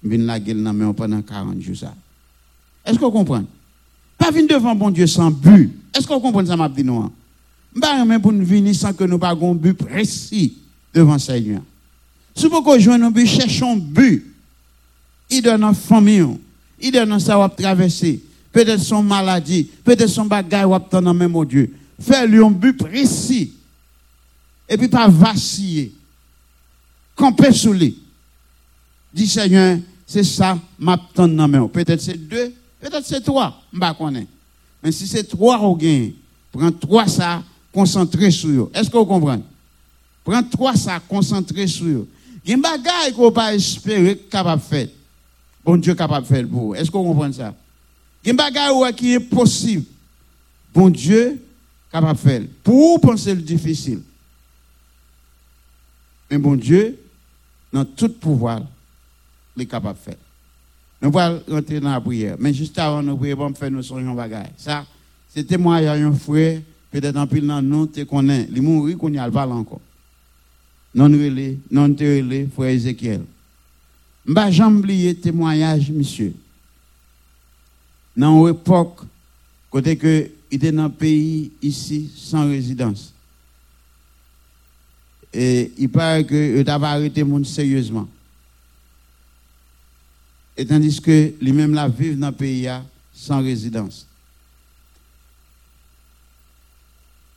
vin la gueule dans pendant 40 jours. Est-ce qu'on comprend? Pas venir devant bon Dieu sans but. Est-ce qu'on comprend ça m'a dit non? Pas même pour nous venir sans que nous pas un but précis devant Seigneur. Si vous rejoignez un but, cherchons un but. Il donne en famille, il donne ça va traverser. Peut-être son maladie, peut-être son bagage ou attendre même Dieu. Fais-lui un but précis. Et puis pas vaciller. Camper sous lui. Dis Seigneur, c'est ça, m'attend dans main. Peut-être c'est deux, peut-être c'est trois, je ne Mais si c'est trois au gain, prends trois ça, concentré sur eux. Est-ce que vous comprenez? Prends trois ça, concentré sur eux. Il y a des bagages qu'on pas espérer capable de faire. Bon Dieu capable de faire pour vous. Est-ce qu'on comprend ça? Il y a des bagages qui est possible. Bon Dieu capable de faire. Pour vous penser le difficile. Mais bon Dieu, dans tout pouvoir, il est capable de faire. Nous allons rentrer dans la prière. Mais juste avant nous prier, faire nos songes bagages. Ça, c'est témoignage un frère, peut-être en pile dans nous, tu connais. Il mourit qu'on y a pas encore. Non relé, non relé, frère Ézéchiel. M'a jamais oublié témoignage, monsieur. Dans une époque, côté que il était dans un pays ici sans résidence. Et il paraît que il avait arrêté le monde sérieusement. Et tandis que lui-même là vivent dans le pays sans résidence.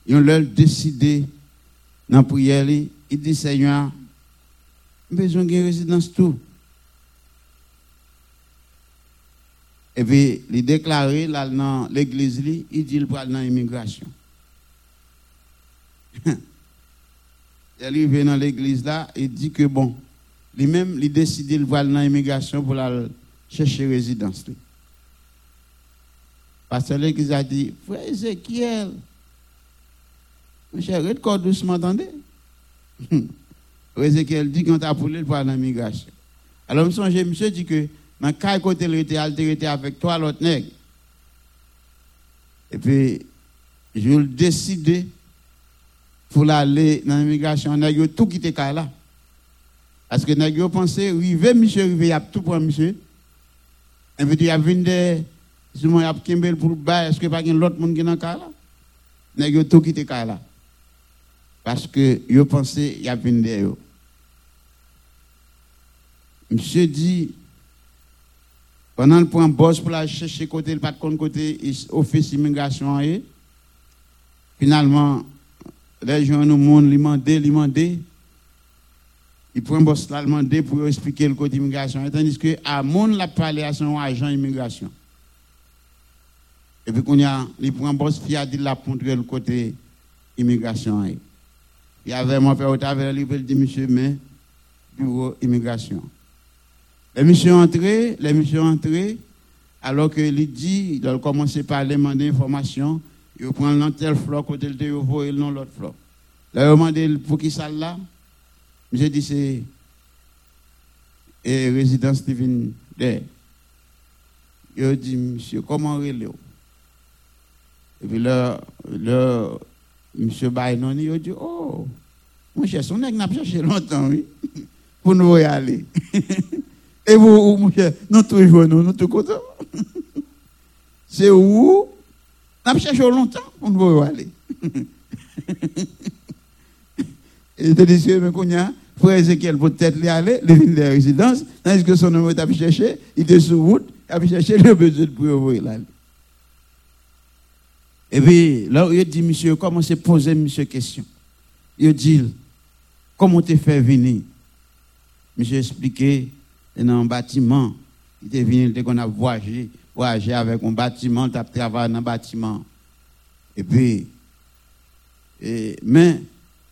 Ils ont leur décidé dans la prière, il dit Seigneur, besoin de résidence tout. Et puis, il déclaré là dans l'église, il dit qu'il parle dans l'immigration. il arrive dans l'église là, il dit que bon, lui-même, il décide de voir dans l'immigration pour aller chercher résidence. Parce que l'église a dit, frère Ézéchiel, cher, regarde doucement, attendez. Ézéchiel dit qu'on t'a poulé pour aller dans l'immigration. Alors, je me monsieur dit que dans quel côté il était avec toi, l'autre nègre. Et puis, je le décidé pour aller dans l'immigration. On a tout quitté là. Parce que nous avons pensé, rive, monsieur, rive, il a tout pour monsieur. Et puis, il y a une des, il y a pour le bas, est-ce que pas l'autre monde qui est dans le cas là? Nous avons tout quitté là. Parce que vous pensez, il y a une des. Monsieur dit, pendant le point boss pour la chercher côté, le pas de côté, office immigration, finalement, les gens nous monde, ils demandent, ils demandent, il prend boss pour expliquer le côté immigration. Tandis que à mon la parlé à son agent immigration. Et puis qu'on a, il prend boss qui a dit la pour le côté immigration. Il y avait mon père au travers, il dit monsieur, mais bureau immigration. Les monsieur entré, les monsieur entré, alors que il dit, il a commencé par demander information, il prend l'un tel flot, côté le théovo et l'autre flot. Il a demandé pour qui ça là? J'ai dit, c'est et résidence divine Il a dit, monsieur, comment est Et puis là, là monsieur Bainon, il a dit, oh, mon cher, son nègre n'a pas cherché longtemps, oui, pour nous y aller. et vous, mon cher, nous toujours, nous, nous tous contents. c'est où? N'a pas cherché longtemps pour nous y aller. Et te dit, mais qu'on y a, frère Ezekiel peut-être y aller, il vient de résidence, tandis que son homme est cherché, il était sur route, il a cherché le besoin pour ouvrir là. Et puis, là, il dit, monsieur, comment c'est poser, monsieur, question? Il dit, comment tu fait venir? Monsieur expliqué, dans un bâtiment, il est venu, dès qu'on a voyagé, voyagé avec un bâtiment, tu as travaillé dans un bâtiment. Et puis, mais,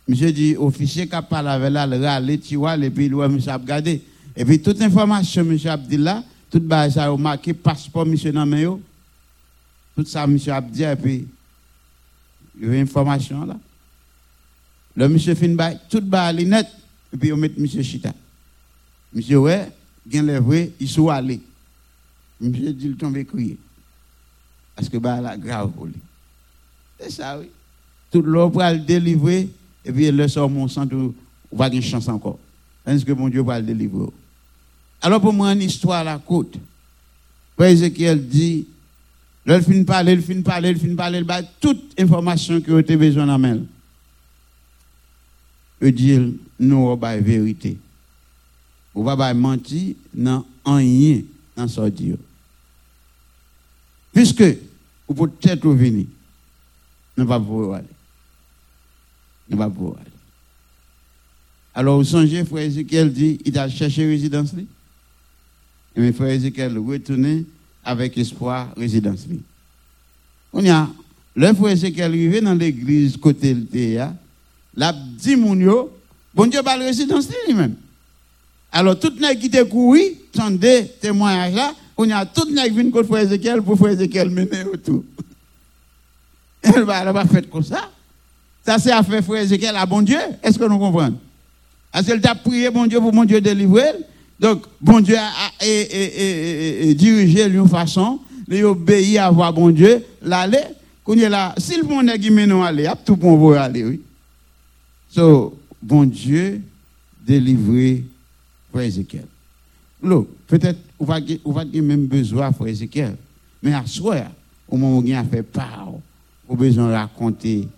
Monsieur dit, officier qui a parlé avec là, le râle, tu vois, et puis, ouais, monsieur a regardé. Et puis, toute information, monsieur a dit là, toute base, a marqué passeport, monsieur, dans Tout ça, monsieur a dit, et puis, il y a une information là. Le monsieur fin bail, tout bas net, et puis, on met monsieur Chita. Monsieur, ouais, bien les vrais, il sont allés. Monsieur dit, il tombe crier. Parce que, bah, là, grave pour lui. C'est ça, oui. Tout l'eau pour le délivrer, et puis le sort mon sang, on va une chance encore. Est-ce que mon Dieu va le délivrer? Alors pour moi, une histoire à la côte. Ézéchiel dit, le fin parler, le fin parler, le fin parler, il toute information qui a été besoin d'en main. Il dit, nous, on va vérité. On va pas mentir, non, rien dans ce Dieu. Puisque, vous pouvez peut-être venir, nous ne pas pouvoir aller ne va pouvoir aller. Alors, vous songez, frère Ezekiel dit, il a cherché résidence. Et mes frère Ezekiel retourné avec espoir résidence. On y a, le frère Ezekiel arrivé dans l'église côté de là, dit mon Bon Dieu pas la résidence lui-même. Alors, tout le qui te couru, des témoignages là, on a tout qui vient contre frère Ézéchiel pour frère Ézéchiel mener autour. Elle va pas fait comme ça. Ça, c'est à faire frère Ézéchiel à bon Dieu. Est-ce que nous comprenons? Parce qu'elle t'a prié bon Dieu pour mon Dieu délivrer. Donc, bon Dieu a, dirigé d'une façon, il obéit à voir bon Dieu, l'aller. Là, si le monde est qui mène aller, tout pour vous aller, oui. So, bon Dieu délivrer frère Ézéchiel. Peut-être, on va même besoin frère Ézéchiel. Mais à soi, au moment où il a fait part, au besoin de raconter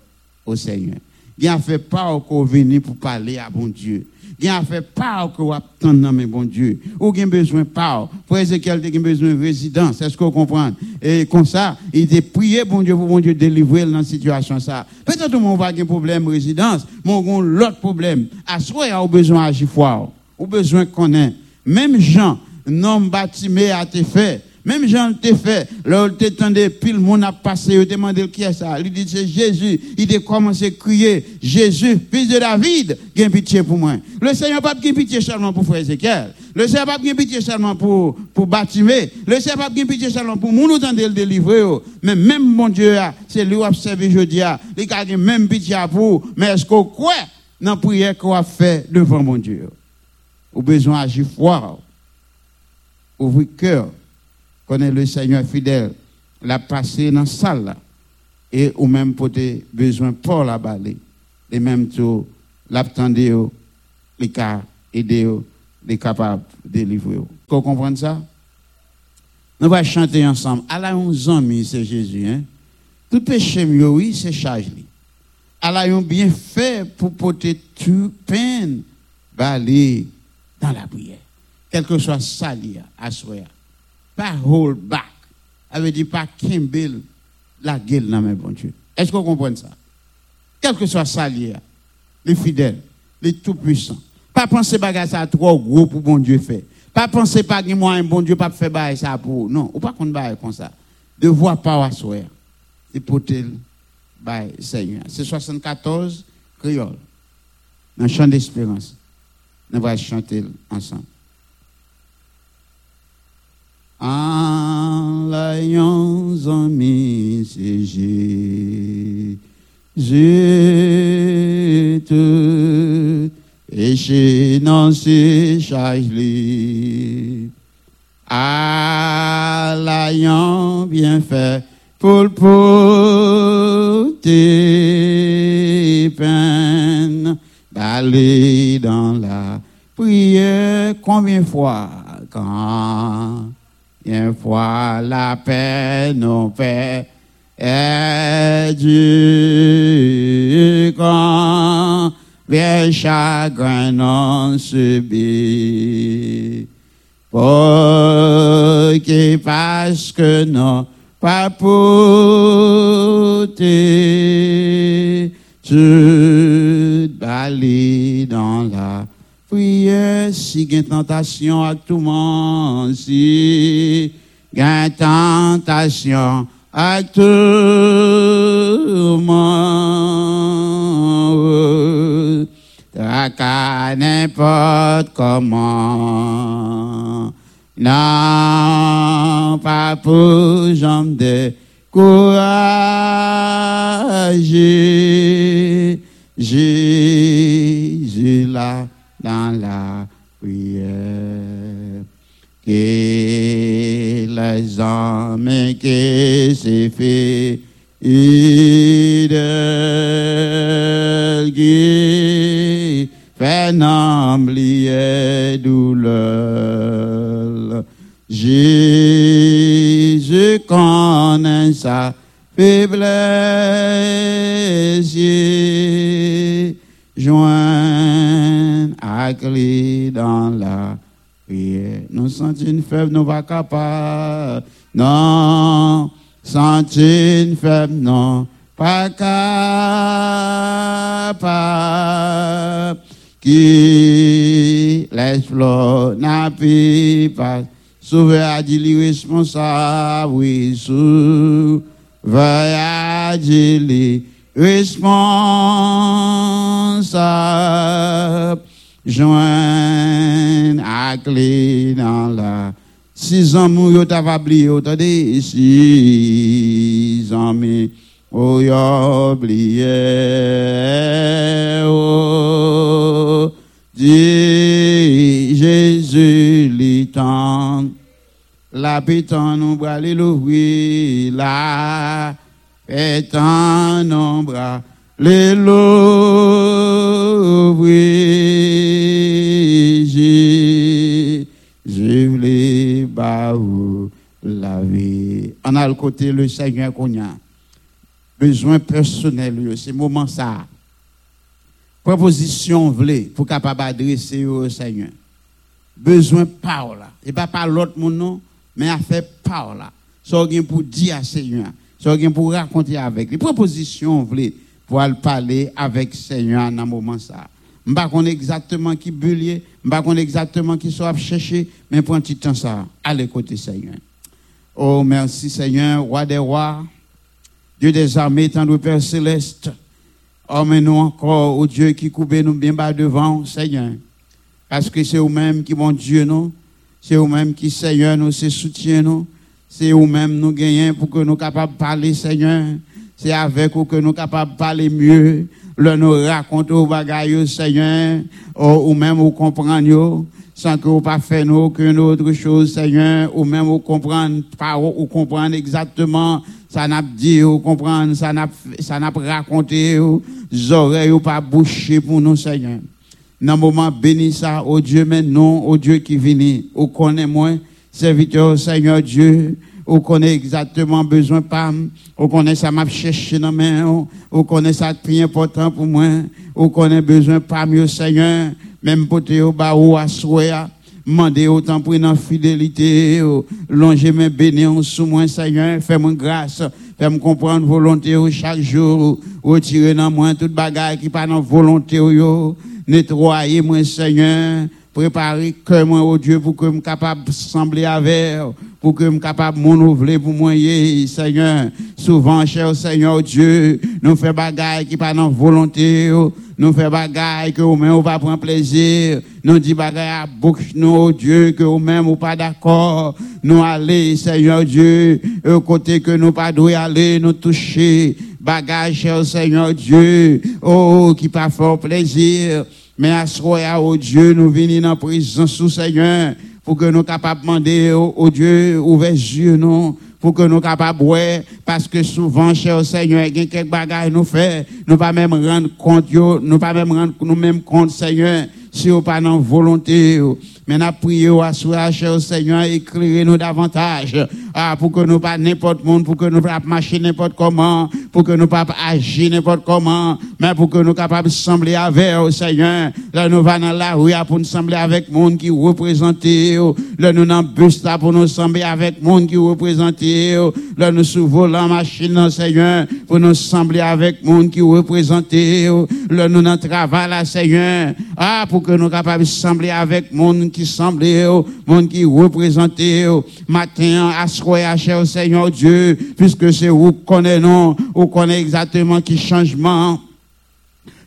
au Seigneur. Il a fait part qu'on venu pour parler à bon Dieu. A fait part qu'on attendre mais bon Dieu. Ou il a besoin part. Pour Ézéchiel, a besoin de résidence. Est-ce que vous comprenez? Et comme ça, il a prié bon Dieu pour bon Dieu délivrer dans la situation ça. Peut-être qu'on va avoir un problème de résidence, mais on a l'autre problème. À soi, a besoin d'agir fort. Ou besoin de connaître. Même Jean, non bâtimé a été fait. Même Jean te fait, là, te tendait, puis le monde a passé, il demandé qui est ça. Il dit, c'est Jésus. Il a commencé à crier, Jésus, fils de David, gagne pitié pour moi. Le Seigneur n'a pas de pitié seulement pour frère Ézéchiel. Le Seigneur n'a pas de pitié seulement pour, pour bâtimer. Le Seigneur n'a pas de pitié seulement pour nous, nous le délivrer. Mais même mon Dieu, c'est lui qui a observé jeudi, il a même pitié vous. Mais est-ce qu'on croit dans la prière qu'on a fait devant mon Dieu? Au besoin d'agir fort. Ouvrir cœur connaît le Seigneur fidèle, l'a passé dans la salle et ou même pour des besoins pour la balle, et même tout l'attendre, les cas aider, les capables de délivrer. Vous comprenez ça? Nous allons chanter ensemble. Allah un ami, c'est Jésus. Hein? Tout péché, oui, c'est charge. Allah a bien fait pour porter toute peine, baler dans la prière. Quel que soit à soi pas hold back. Ça veut dire pas Kimball la gueule dans mes bon Dieu. Est-ce que vous comprenez ça? Quel que soit ça lié, les fidèles, les tout-puissants. Pas penser que ça trop gros pour bon Dieu faire. Pas penser pas que moi un bon Dieu pas faire ça pour non, ou pas qu'on bail comme ça. De voir pas à soi. Et pour tel Seigneur. C'est 74 créole. Dans le chant d'espérance. Nous allons chanter ensemble. Alliance amis, c'est Jésus. Et dans ses charges Alliance bien fait pour le porter peine d'aller dans la prière. Combien fois quand une fois la paix, nos pères, et du grand, bien chagrin non subi. Pour que parce que non, pas pour te, tu si tentation à tout monde, si tentation à tout monde. N'importe comment. Non, pas pour. Jésus là dans la prière. Que hommes qui s'est fait idole qui fait n'oublier douleur. Jésus connaît sa faiblesse, joint à clé dans la prière. Nous sentons une faible, nous pas capables. Non, sentons une faible, non, pas capable. Qui laisse flot n'a pas sauver à dire responsable, oui, sauver à dire responsable. Joindre à clé dans la six ans yo t'avais oublié attendez six ans mais oh yo oublié. Oh dit Jésus l'étend la pétan nous bras l'ouvrir la pétan nos bras les l'ouvrir je voulais bah la vie. On a le côté le Seigneur qu'on a. Besoin personnel, c'est moment ça. Proposition voulez pour capable adresser au Seigneur. Besoin parole. Et pas par l'autre monde non, mais à faire parole. Ça pour dire à Seigneur. Ça pour raconter avec. Les propositions voulez pour aller parler avec Seigneur dans moment ça. Je ne sais exactement qui bullier, je ne sais exactement qui soit chercher, mais pour un petit temps ça, allez côté Seigneur. Oh, merci Seigneur, roi des rois, Dieu des armées, tendre Père céleste. Oh, mais nous encore, oh Dieu qui coupe nous bien bas devant, Seigneur. Parce que c'est vous-même qui, mon Dieu, nous. C'est vous-même qui, Seigneur, nous, c'est soutien, nous. C'est vous-même nous gagnons pour que nous capables de parler, Seigneur. C'est avec vous que nous capables de parler mieux le nous raconte aux bagailles, Seigneur, ou, même ou comprendre, sans que vous pas fait aucune autre chose, Seigneur, ou même vous comprendre, ou comprendre exactement, ça n'a dit, ou comprendre, ça n'a, ça n'a raconté, ou oreilles ou pas bouché pour nous, Seigneur. Dans le moment béni ça, au Dieu maintenant, au Dieu qui vient, au connaît moi, serviteur, Seigneur Dieu, on connaît exactement besoin pas, on connaît ça m'a cherché dans main, on connaît ça important pour moi, on connaît besoin pas mieux Seigneur, même pour te au bas ou à souhait, autant pour une fidélité, longer mes bénédictions sous moi Seigneur, fais-moi grâce, fais-moi comprendre volonté chaque jour, retirer dans moi toute bagaille qui pas dans volonté nettoyer moi Seigneur, préparer que moi au Dieu pour que je capable sembler avec pour que je capable renouveler pour moi, Seigneur. Souvent, cher Seigneur Dieu, nous faisons bagaille qui pas dans volonté, nous faisons bagaille que nous-mêmes on va prendre plaisir, nous disons bagaille à bouche, nous, Dieu, que nous-mêmes on pas d'accord, nous aller, Seigneur Dieu, au côté que nous pas doit aller, nous toucher, bagaille, cher Seigneur Dieu, oh, qui pas fort plaisir, mais à ce au Dieu, nous venons dans prison sous Seigneur, pour que nous capables de demander au, Dieu, ouvert yeux, non, pour que nous capables de parce que souvent, cher Seigneur, il y a quelques bagages nous fait, nous pas même rendre compte, nous pas même rendre nous même compte, Seigneur, si nous pas dans volonté. Mais nous prions à cher Seigneur, éclairez-nous davantage. Ah, pour que nous pas n'importe monde, pour que nous pas marcher n'importe comment, pour que nous pas agir n'importe comment, mais pour que nous capables de sembler avec, au Seigneur. Là, nous allons dans la rue pour nous sembler avec monde qui représente. Là, nous dans bus là pour nous sembler avec monde qui représente. Là, nous sous la machine, Seigneur, pour nous sembler avec monde qui représente. Là, nous dans travail Seigneur. Ah, pour que nous capables de sembler avec monde qui semblait, monde qui représentait, matin, à ce cher Seigneur Dieu, puisque c'est vous connaissez, non, vous connaissez exactement qui changement?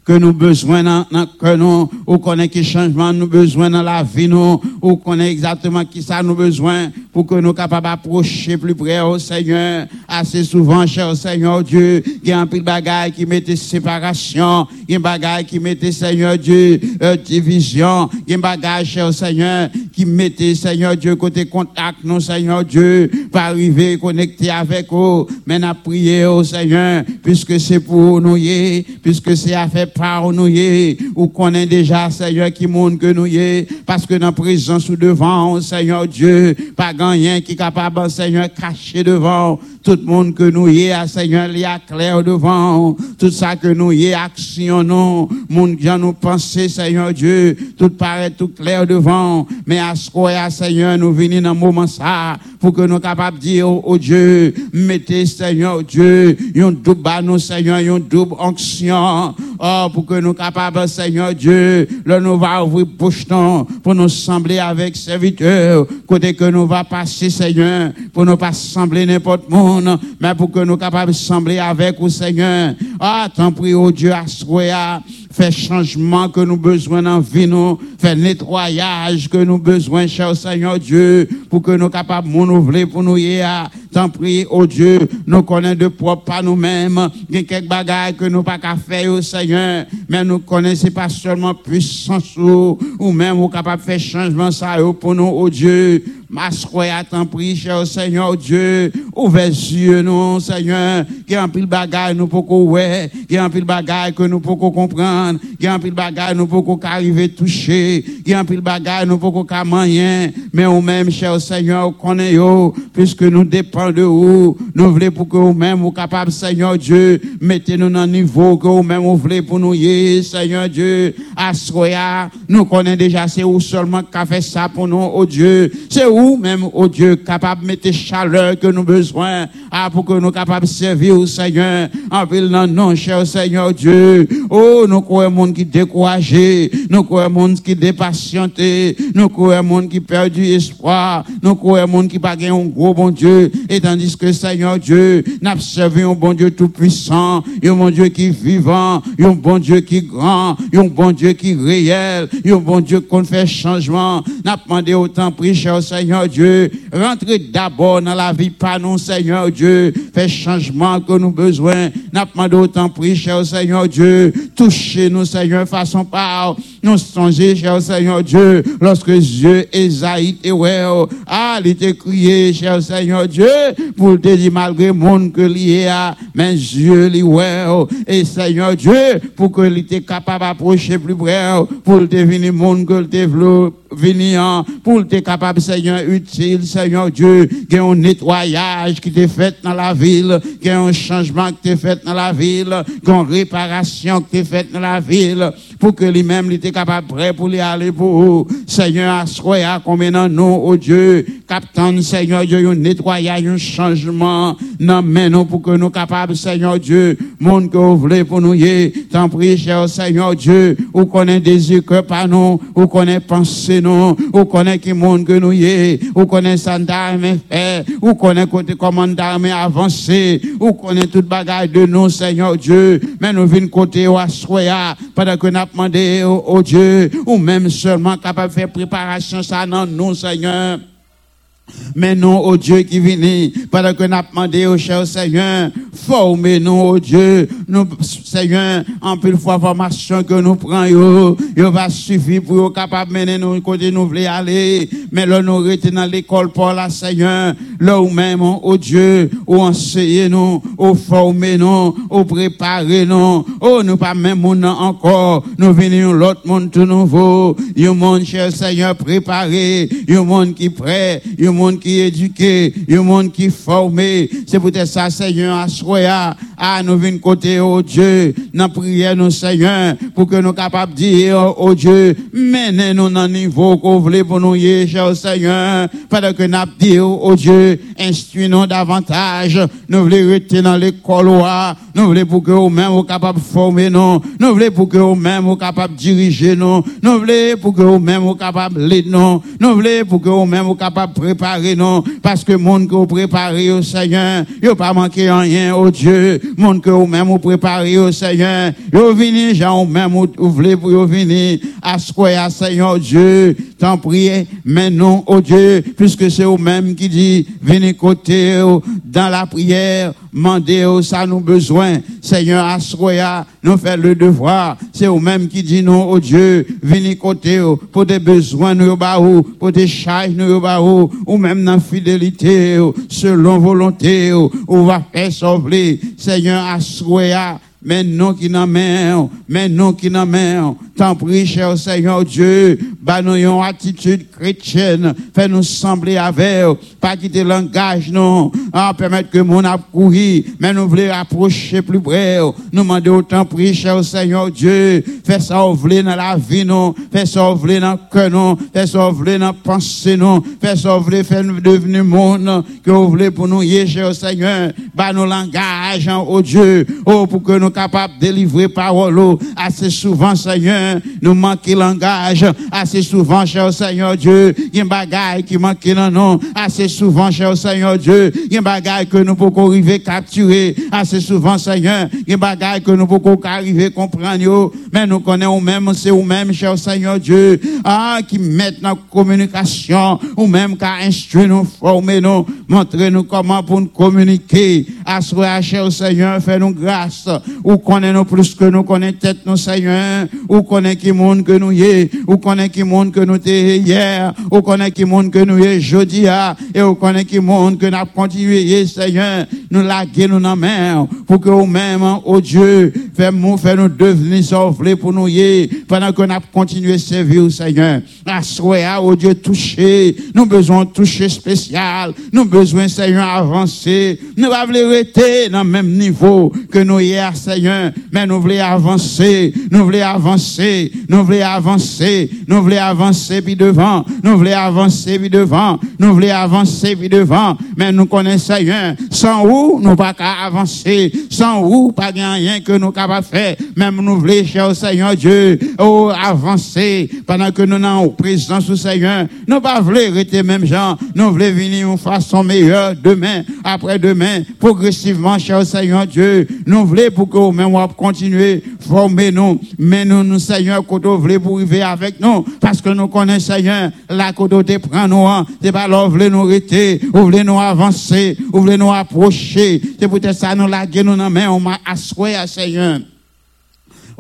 Que nous besoin dans, que nous, ou connaît qui changement nous besoin dans la vie nous, ou connaît exactement qui ça nous besoin pour que nous capables d'approcher plus près au Seigneur. Assez souvent, cher Seigneur Dieu, il y a un de bagaille qui mettait séparation, il y a un bagaille qui mettait Seigneur Dieu, euh, division, il y a un bagaille, cher Seigneur, qui mettait Seigneur Dieu côté contact, nous Seigneur Dieu, pour arriver connecter avec vous. Mais à prier au Seigneur, puisque c'est pour nous, puisque c'est à faire par nous ou connaît déjà, Seigneur, qui monde que nous y parce que dans présence ou devant, Seigneur Dieu, pas rien qui est capable, Seigneur, cacher devant, tout le monde que nous y est, Seigneur, il y a clair devant, tout ça que nous y est, action, non, monde qui nous penser, Seigneur Dieu, tout paraît tout clair devant, mais à ce quoi, Seigneur, nous venons dans moment ça, pour que nous capables de dire, oh, Dieu, mettez, Seigneur Dieu, un double nous, Seigneur, un double onction, oh, pour que nous capables, Seigneur Dieu, le nous va ouvrir bouche pour nous sembler avec serviteurs, côté que nous va passer, Seigneur, pour nous pas sembler n'importe mais pour que nous capables de sembler avec vous, Seigneur. Ah, tant prie, oh Dieu, assoya, fais changement que nous besoin dans vie, nous, fais nettoyage que nous besoin, cher Seigneur Dieu, pour que nous capables de renouveler pour nous hier. Tant prie, oh Dieu, nous connaissons de propre pas nous-mêmes. Il y a quelques bagages que nous pas qu'à faire, oh Seigneur. Mais nous connaissons pas seulement puissance ou, ou même ou capable de faire changement ça pour nous, oh Dieu. Masquoya, tant prie, cher Seigneur Dieu. Ouvre yeux, nous, Seigneur. Qui un pile bagaille, nous pouvons ouais. Qui un pile bagaille que nous pouvons comprendre. Qui un pile bagaille, nous pouvons arriver toucher. Qui un pile bagaille, nous pouvons moyen. Mais au même, cher Seigneur, connaît puisque nous dépendons de vous. Nous voulons pour que vous-même, vous capable, Seigneur Dieu, mettez-nous dans le niveau que vous-même, vous voulez pour nous, Seigneur Dieu. Assoya, nous connaissons déjà, c'est où seulement qu'a fait ça pour nous, oh Dieu. C'est où même, oh Dieu, capable de mettre chaleur que nous besoin, ah, pour que nous capables de servir au Seigneur, en ville non, non, cher Seigneur Dieu. Oh, nous croyons monde qui découragé, nous croyons monde qui dépatienté, nous croyons monde qui perdu espoir, nous croyons monde qui pas un gros bon Dieu, et tandis que Seigneur Dieu, n'a servi un bon Dieu tout puissant, un bon Dieu qui vivant, un bon Dieu qui grand, un bon Dieu qui réel, un bon Dieu qu'on fait changement, n'a demandé autant prix, cher Seigneur Dieu. Rentrez d'abord dans la vie, pas nous, Seigneur Dieu. Fais changement que nous besoin. N'a pas d'autant prix, cher Seigneur Dieu. Touchez-nous, Seigneur, façon par. Nous songez, cher Seigneur Dieu, lorsque Dieu Esaïe et ouais, ah, il était crié, cher Seigneur Dieu, pour te dire malgré le monde que lié a, mais Dieu lui ouais, et Seigneur Dieu, pour que il capable d'approcher plus près, pour te venir monde que le voulu venir, pour te capable, Seigneur, utile, Seigneur Dieu, qu'il y ait un nettoyage qui t'est fait dans la ville, qu'il y ait un changement qui t'est fait dans la ville, qu'il y ait une réparation qui t'est faite dans la ville, pour que lui-même, il était capable prêt pour lui aller pour vous. Seigneur, assoya combien dans nous, oh Dieu, captain, Seigneur Dieu, un nettoyage, un changement, non, mais non, pour que nous capables, Seigneur Dieu, monde que vous voulez pour nous y t'en prie, cher Seigneur Dieu, ou connaît désir que pas nous, ou connaît pensée nous, ou connaît qui monde que nous y ou connaît ça d'armée fait, ou connaît côté comment d'armée avancé, ou connaît toute bagaille de nous, Seigneur Dieu, mais nous venons côté au assoya, pendant que nous avons demandé au, Dieu, ou même seulement capable de faire préparation ça dans nous, Seigneur. Mais non, au Dieu qui vient, pendant nous avons demandé au cher Seigneur, formez-nous, au Dieu, nous, Seigneur, en plus de formation que nous prenons, il va suffire pour être capable de mener nous côté nous voulons aller. Mais là, nous restons dans l'école pour la Seigneur, là où même, au Dieu, où enseigner nous, où former nous, où préparer nous, oh, nous pas même monde encore, nous venons l'autre monde tout nouveau, un monde, cher Seigneur, préparé, un monde qui prêt, un monde qui est éduqué, un monde qui est formé. C'est peut-être ça, Seigneur, à à ah, nous venons côté, oh Dieu, dans prière, nous, Seigneur, pour que nous capables de dire, oh Dieu, menez-nous dans le niveau qu'on voulait pour nous, cher Seigneur, pendant que nous dit, oh Dieu, instruis-nous davantage, nous voulons rester dans l'école, nous voulons pour que nous-mêmes, nous capables de former nous, nous voulons pour que nous-mêmes, nous capables de diriger nous, nous voulons pour que nous-mêmes, nous capables de nous, nous voulons pour que nous-mêmes, nous capables de préparer nous, parce que monde que vous préparez au Seigneur, il a pas manqué rien, oh Dieu, monde que vous-même vous préparez au Seigneur, vous venez, gens même vous voulez pour vous venir, à à Seigneur Dieu, t'en priez, mais non, oh Dieu, puisque c'est vous-même qui dit, venez côté dans la prière, mandez ça nous besoin, Seigneur, à nous fait le devoir, c'est vous-même qui dit non, oh Dieu, venez côté pour des besoins nous pour des charges nous ou même dans fidélité, selon volonté, ou va faire sauver, Seigneur, à mais non qui n'en main, mais non qui n'en main. Tant prie, cher Seigneur Dieu, bah nous une attitude chrétienne, fais nous sembler avec, pas quitter langage, non, ah, permettre que mon a mais nous voulons approcher plus près, nous demander autant prie, cher Seigneur Dieu, fais ça ouvrir dans la vie, non, fais ça ouvrir dans le cœur, non, fais ça ouvrir dans la pensée, non, fais ça ouvrir, fais nous devenir monde, que vous voulez pour nous, cher Seigneur, bah nos langages, oh Dieu, oh, pour que nous capables de délivrer parole. Assez souvent, Seigneur, nous manquons langage. Assez souvent, cher Seigneur Dieu, il y a des bagailles qui manquent dans nous. Assez souvent, cher Seigneur Dieu, il y a des bagailles que nous pouvons arriver à capturer. Assez souvent, Seigneur, il y a des bagailles que nous pouvons arriver à comprendre. Mais nous connaissons même, c'est nous-mêmes, cher Seigneur Dieu, ah, qui mettent dans communication, ou même qui instruit nous, former nous, montrer nous comment pour nous communiquer. Ce cher Seigneur, fais-nous grâce. Ou connaissons plus que nous connaissons tête nous, Seigneur. Ou connaissons qui monde que nous y est. Ou connaissons qui monde que nous t'es hier. Ou connaissons qui monde que nous y est jeudi. Et ou connaissons qui monde que nous continué, Seigneur. Nous laguer nous dans main. Pour que nous-mêmes, oh Dieu, fais-nous, fais-nous devenir sauver pour nous y Pendant que nous continué à servir, Seigneur. À oh Dieu, toucher. Nous besoin toucher spécial. Nous besoin, Seigneur, avancer. Nous voulons rester dans le même niveau que nous hier, Seigneur. Mais nous voulons avancer. Nous voulons avancer. Nous voulons avancer. Nous voulons avancer puis devant. Nous voulons avancer puis devant. Nous voulons avancer puis devant. Mais nous connaissons, Seigneur. Sans où, nous pas avancer. Sans où, pas rien que nous capables faire. Même nous voulons, cher Seigneur Dieu, oh, avancer pendant que nous n'avons présence au Seigneur. Nous pas voulons rester même gens. Nous voulons venir une façon meilleure demain, après-demain, progressivement, cher Seigneur Dieu. Nous voulons pour que nous même continuer former nous, mais nous, nous, Seigneur, que nous voulons pour arriver avec nous, parce que nous connaissons, Seigneur, la côté te prend nous, c'est pas là, vous voulez nous arrêter, vous voulez nous avancer, vous voulez nous approcher, c'est peut-être ça, nous laguer nous main, on m'a assoyé, Seigneur.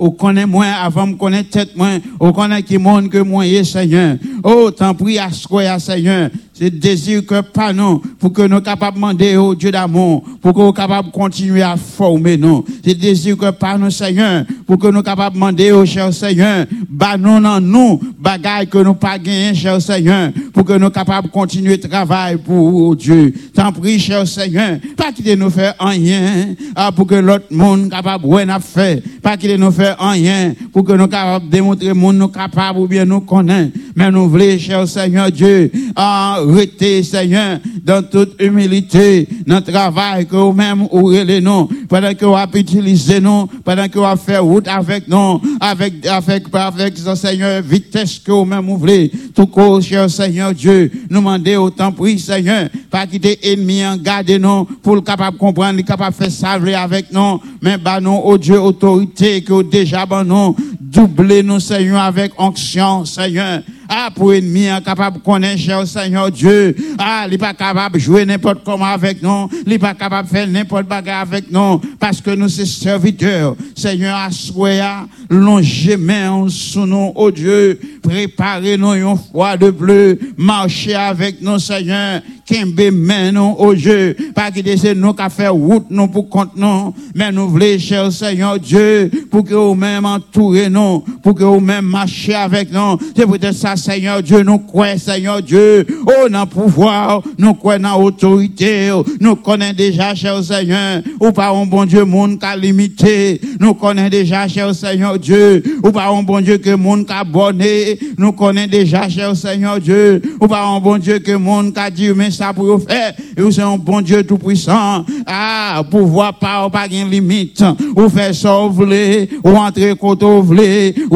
On connaît moins avant me connaître tête moins. On connaît qui monde que moi, Seigneur. Oh, tant prie à ce Seigneur. C'est désir que pas nous, pour que nous capables de demander au Dieu d'amour, pour que nous capables de continuer à former nous. C'est désir que pas nous, Seigneur, pour que nous capables de demander au cher Seigneur, bah nous dans nous, bagaille que nous pas gagné, cher Seigneur, pour que nous capables de continuer le travail pour Dieu. Tant prie, cher Seigneur, pas qu'il nous faire rien, ah, pour que l'autre monde capable de faire, pas qu'il nous faire rien, pour que nous capables de démontrer monde nous capable ou bien nous connaît, mais nous voulons, cher Seigneur Dieu, ah, arrêter, Seigneur, dans toute humilité, dans le travail que vous-même ouvrez nous, pendant que vous avez utilisé nous, pendant que vous avez fait route avec nous, avec, avec, avec, Seigneur, vitesse que vous-même ouvrez, tout court, cher Seigneur Dieu, nous demandez autant prix, Seigneur, pas quitter ennemi en garde nous, pour le capable de comprendre, le capable de faire savoir avec nous, mais bah nous, au Dieu, autorité que déjà, bah nous, doubler nous, Seigneur, avec onction, Seigneur, ah, pour ennemi, capable de connaître, cher Seigneur Dieu. Ah, il n'est pas capable de jouer n'importe comment avec nous. Il n'est pas capable de faire n'importe quoi avec nous. Parce que nous sommes serviteurs. Seigneur, assoya, longez main sous nous, oh Dieu. Préparez-nous une fois de bleu. Marchez avec nous, Seigneur. Kembe main nous, oh Dieu. Pas que c'est nous qui faire route nous pour compte nous. Mais nous voulons, cher Seigneur Dieu, pour que vous-même entourez nous. Pour que vous-même marchiez avec nous. C'est peut-être ça, Seigneur Dieu, nous croyons, Seigneur Dieu, oh, dans pouvoir, nous croyons dans autorité, nous connaissons déjà, cher Seigneur, ou pas un bon Dieu, monde qui a limité, nous connaissons déjà, cher Seigneur Dieu, ou pas un bon Dieu que monde qui a bonné, nous connaissons déjà, cher Seigneur Dieu, ou pas bon Dieu que monde qui a dit, mais ça pour faire, et vous un bon Dieu tout puissant, ah, pouvoir pas, pas de limite, ou faire sauver, ou entrer côté ou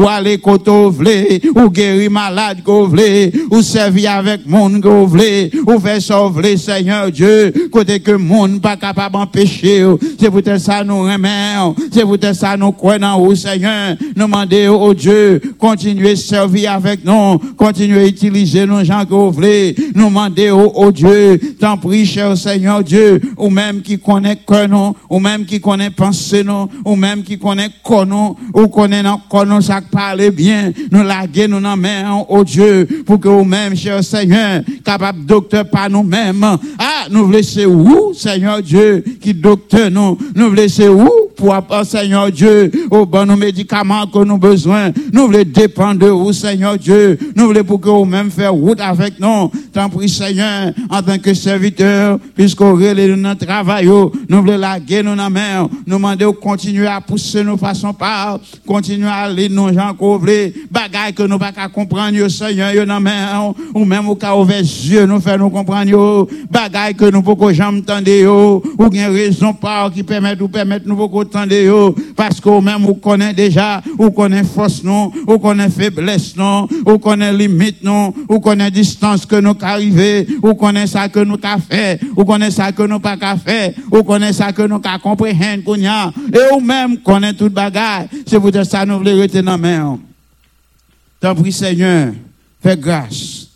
aller côté ou guérir malade, ou servir avec monde que ou faire sauver Seigneur Dieu, côté que monde pas capable d'empêcher. C'est peut-être ça nous remet, c'est peut-être ça nous croyons au Seigneur. Nous demandons au Dieu, continuez servir avec nous, continuez utiliser nos gens. Nous demandons au Dieu, tant prie cher Seigneur Dieu, ou même qui connaît que nous, ou même qui connaît penser nous, ou même qui connaît que nous, ou connaît nous, ça parle bien, nous laguer nous dans main au Dieu, pour que vous-même, cher Seigneur, capable docteur par nous-mêmes. Ah, nous laisser où, Seigneur Dieu, qui docteur nous, nous laisser où, pour apporter, Seigneur Dieu, aux bons médicaments que nous besoin. Nous voulons dépendre de vous, Seigneur Dieu. Nous voulons pour que vous-même faire route avec nous. Tant pis, Seigneur, en tant que serviteur, puisqu'on relève notre travail, nous voulons laguer nous dans main. Nous demandons de continuer à pousser nos façons par, continuer à aller nos gens qu'on veut, bagaille que nous pas qu'à comprendre, Seigneur, yo nan main, ou même au cas ouvert yeux, nous faire nous comprendre yo, bagaille que nous pouvons jamais entendre ou bien raison par qui permet ou permettre nous pouvons yo, parce qu'au même vous connaît déjà, vous connaît force non, vous connaît faiblesse non, vous connaît limite non, vous connaît distance que nous arrivé, vous connaît ça que nous qu'a fait, vous connaît ça que nous pas fait, vous connaît ça que nous qu'a comprendre et vous même connaît toute bagaille. C'est pour ça nous voulons dans la main. T'en prie Seigneur, fais grâce.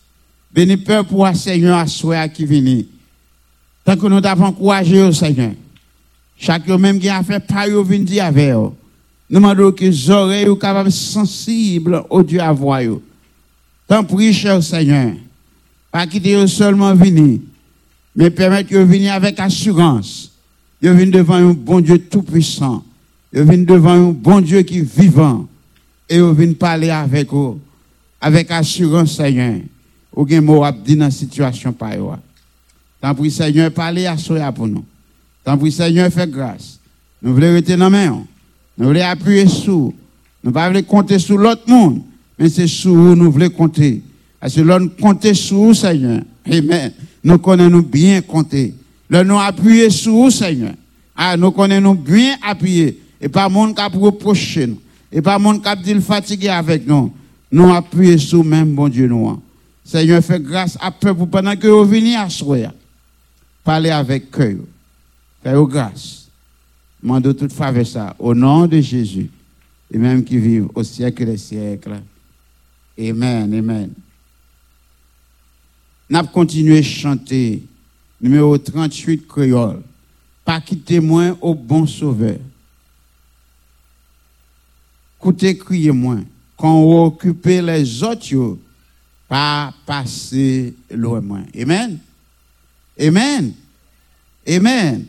Bénis peur pour Seigneur à qui vient. Tant que nous avons encouragé au Seigneur. Chacun même qui a fait par vient dire avec eux. Nous demandons que les oreilles capables sensibles au Dieu à voir. Tant prie, cher Seigneur. Pas quitter seulement venir, mais permettre de venir avec assurance. De venir devant un bon Dieu tout-puissant. De venir devant un bon Dieu qui est vivant. Et de venir parler avec eux. Avec assurance, Seigneur. Ou bien mot à dire dans la situation par. Tant pis, Seigneur, parler à soi pour nous. Tant pis, Seigneur, fais grâce. Nous voulons rester dans la main. Nous voulons appuyer sur. Nous ne voulons pas compter sur l'autre monde. Mais c'est sur vous nous voulons compter. Parce que là, nous comptons sur vous, Seigneur? Amen. Nous connaissons bien compter. Là, nous appuyer sur vous, Seigneur? Ah, nous connaissons bien appuyer. Et pas monde qui a reproché nous. Et pas monde qui a dit fatigué avec nous. Nous appuyer sur même bon Dieu nous. Seigneur, fais grâce à peuple pendant que vous venez à soi. Parlez avec cœur. Faites grâce. Mande toute faveur ça. Au nom de Jésus. Et même qui vivent au siècle des siècles. Amen, amen. N'a continué à chanter. Numéro 38 créole. Pas quitter moins au bon sauveur. Écoutez, criez moins. Quand vous occupez les autres, pas passer loin moins. Amen. Amen. Amen.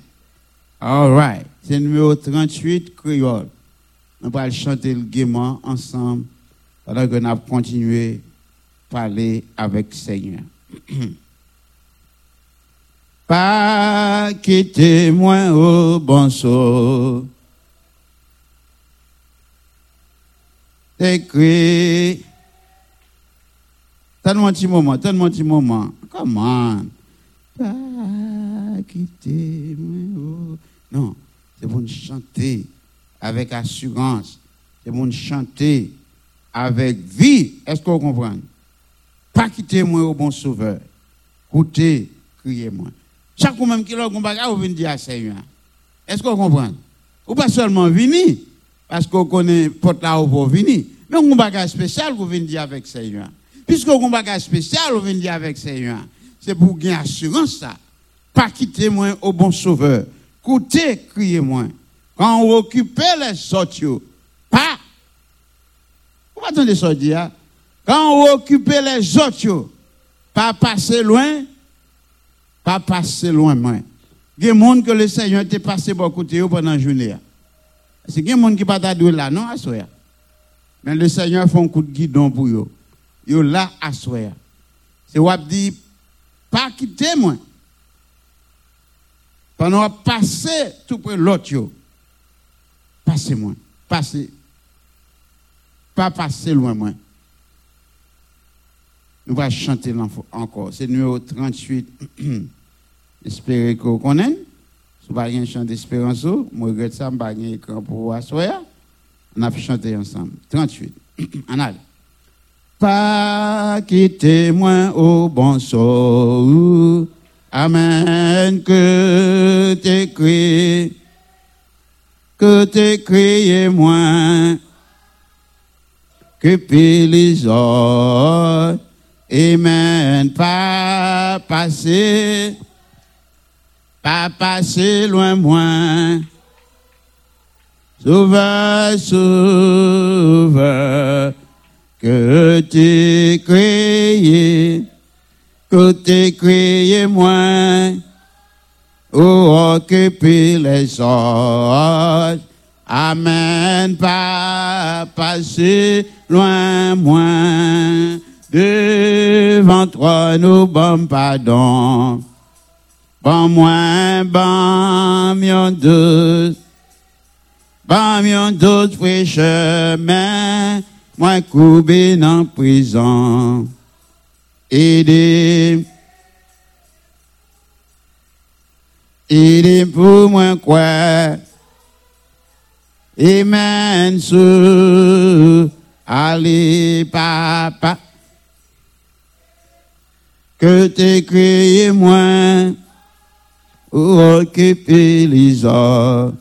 All right. C'est le numéro 38, créole. Nous allons chanter le gaiement ensemble pendant que nous allons continuer à parler avec le Seigneur. pas quitter moi au bon saut. Écrit. Donne-moi un petit moment, donne-moi un petit moment. Come on. Pas quitter moi. Non, c'est pour nous chanter avec assurance. C'est pour nous chanter avec vie. Est-ce que vous comprenez? Pas quitter moi au bon sauveur. Écoutez, criez-moi. Chaque même qui l'a combattu, vous venez dire à Seigneur. Est-ce que vous comprenez? Ou pas seulement venir, parce qu'on connaît porte là où vous venir, mais un bagage spécial vous venez dire avec Seigneur. Puisque un bagage spécial vous venez dire avec Seigneur, c'est pour gagner assurance ça. Pas quitter moi au bon sauveur. Écoutez, criez-moi. Quand vous occupez les autres, pas. Vous attendez ça dire? Quand vous occupez les autres, pas passer loin, pas passer loin, moi. Il y a des gens que le Seigneur t'a passé beaucoup de pendant la journée. C'est des gens qui pas là, non, à soi. Mais le Seigneur fait un coup de guidon pour eux. Yo là à soi. C'est wap dit, pas quitter moi. Pendant passer tout près l'autre, passez moi. Passez. Pas passer loin moi. Nous allons chanter encore. C'est numéro 38. Espérez que vous connaissez. Si vous n'avez pas chant d'espérance, je regrette ça, je n'ai pas écran pour vous asseoir. On a chanté ensemble. 38. en allez. Pas quitter moi au bon sort. Amen. Que t'écris. Que t'écris moi. Que les autres. Amen. Pas passer. Pas passer loin moi. Sauveur, sauveur, que tu créé, que tu créé moi, ou occuper les autres. Amen, pas passer loin moins. Devant toi, nous bon pardon. Bon moins, bon mieux douce. Bon mieux d'autres frères chemin. Moi, coupé dans prison. Aidez. Aidez pour moi quoi? Amen, allez, papa. Que t'es créé moins, ou occuper les heures.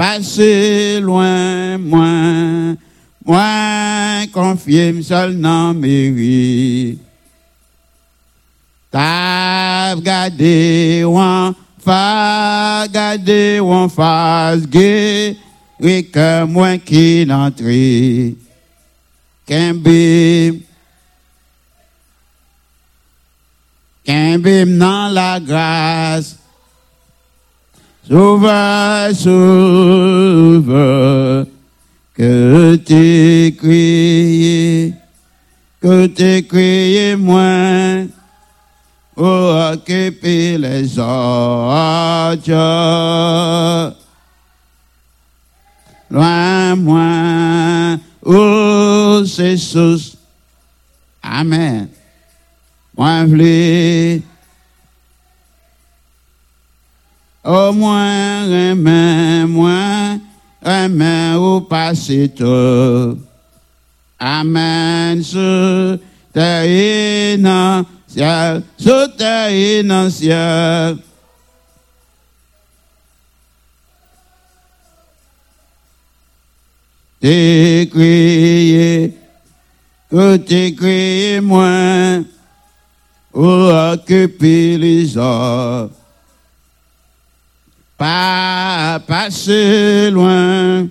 Pas passer loin, moins, moins confier seul dans mairie. T'as gardé ou fa gardé ou face gay, oui que moi qui n'entré. Qu'un bim, qu'un bim dans la grâce. Sauve, sauve, que t'es crié, que t'es crié moins, pour occuper les autres. Loin moins, oh, c'est sous. Amen. Moi, v'lais, au moins, remets, moins, remets au passé tout. Amen, sous dans ciel, sous dans ciel. T'es que t'es crié moins, pour occuper les autres pas passer loin.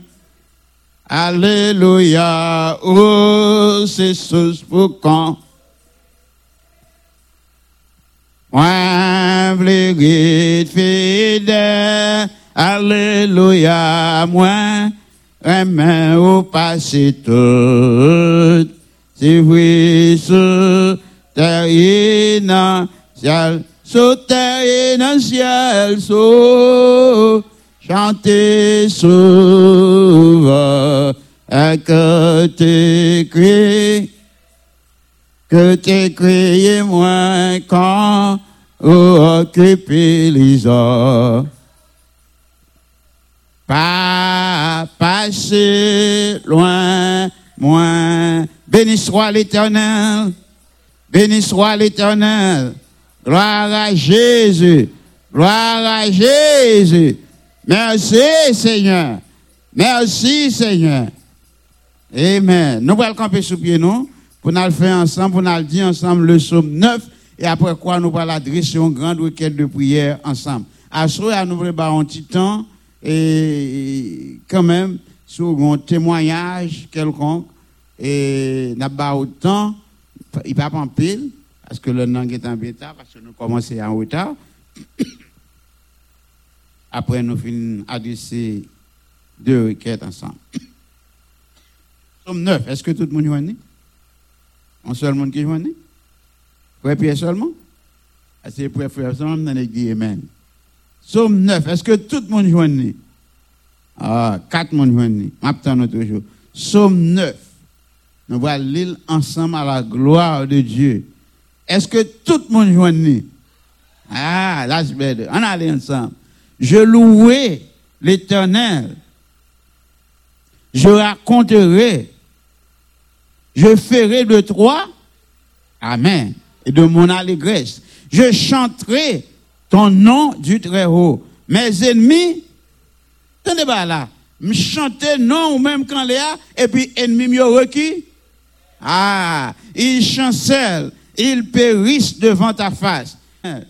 Alléluia, oh, c'est ce pour quand? Moi, fidèle, Alléluia, moi, remets au passé tout. Si ce terre sous terre dans le ciel, sous chanter sauve, et que t'écris, que t'écris moi quand occuper les heures. Pas passer loin, moins. Béni soit l'éternel, béni soit l'éternel. Gloire à Jésus. Gloire à Jésus. Merci Seigneur. Merci Seigneur. Amen. Nous allons camper sous pied nous pour nous faire ensemble, pour nous dire ensemble le psaume 9 et après quoi nous allons adresser une grande requête de prière ensemble. À ce nous préparons un petit temps et quand même sur un témoignage quelconque et n'a pas autant, il va pas en pile parce que le nom est en retard, parce que nous commençons en retard. Après, nous finissons adresser deux requêtes ensemble. Somme 9, est-ce que tout le monde joigne Un seul monde qui joigne Frère Pierre seulement? C'est frère Pierre seulement? Dans l'église, amen. Somme 9, est-ce que tout le monde joigne Ah, quatre monde joigne. M'attends toujours. Somme 9. Nous allons lire ensemble à la gloire de Dieu. Est-ce que tout le monde Ah, là, c'est bien. On allait ensemble. Je louerai l'éternel. Je raconterai. Je ferai de toi. Amen. Et de mon allégresse. Je chanterai ton nom du Très-Haut. Mes ennemis, tenez pas là. Me chanter non ou même quand Léa, et puis ennemi me requis. Ah, ils chancellent ils périssent devant ta face.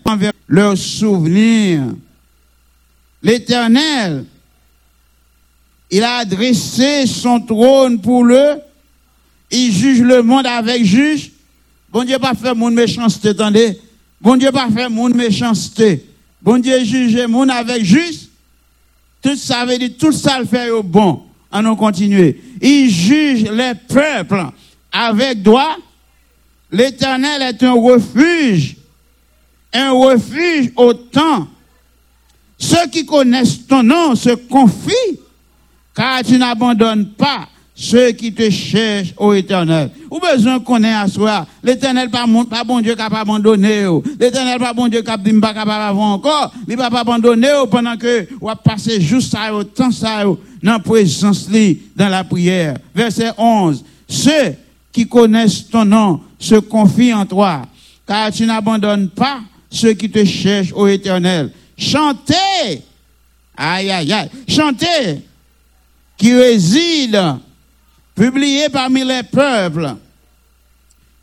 Envers leurs souvenirs. L'Éternel, il a dressé son trône pour le. Il juge le monde avec juge. Bon Dieu pas faire mon méchanceté, attendez. Bon Dieu pas faire mon méchanceté. Bon Dieu juge monde avec juste. Tout ça veut dire, tout ça le fait au bon. En nous continuer. Il juge les peuples avec droit. L'Éternel est un refuge, un refuge au temps. Ceux qui connaissent ton nom se confient, car tu n'abandonnes pas ceux qui te cherchent, ô éternel. Ou besoin qu'on ait à soi. L'éternel pas, pas bon Dieu qui pas abandonné. L'éternel pas bon Dieu qui dit pas capable avant encore. Il pas abandonné pendant que on va passer juste ça, temps ça, dans la présence, dans la prière. Verset 11. Ceux qui connaissent ton nom se confient en toi, car tu n'abandonnes pas ceux qui te cherchent, ô éternel. Chantez, aïe, aïe, aïe, chantez, qui réside, publié parmi les peuples,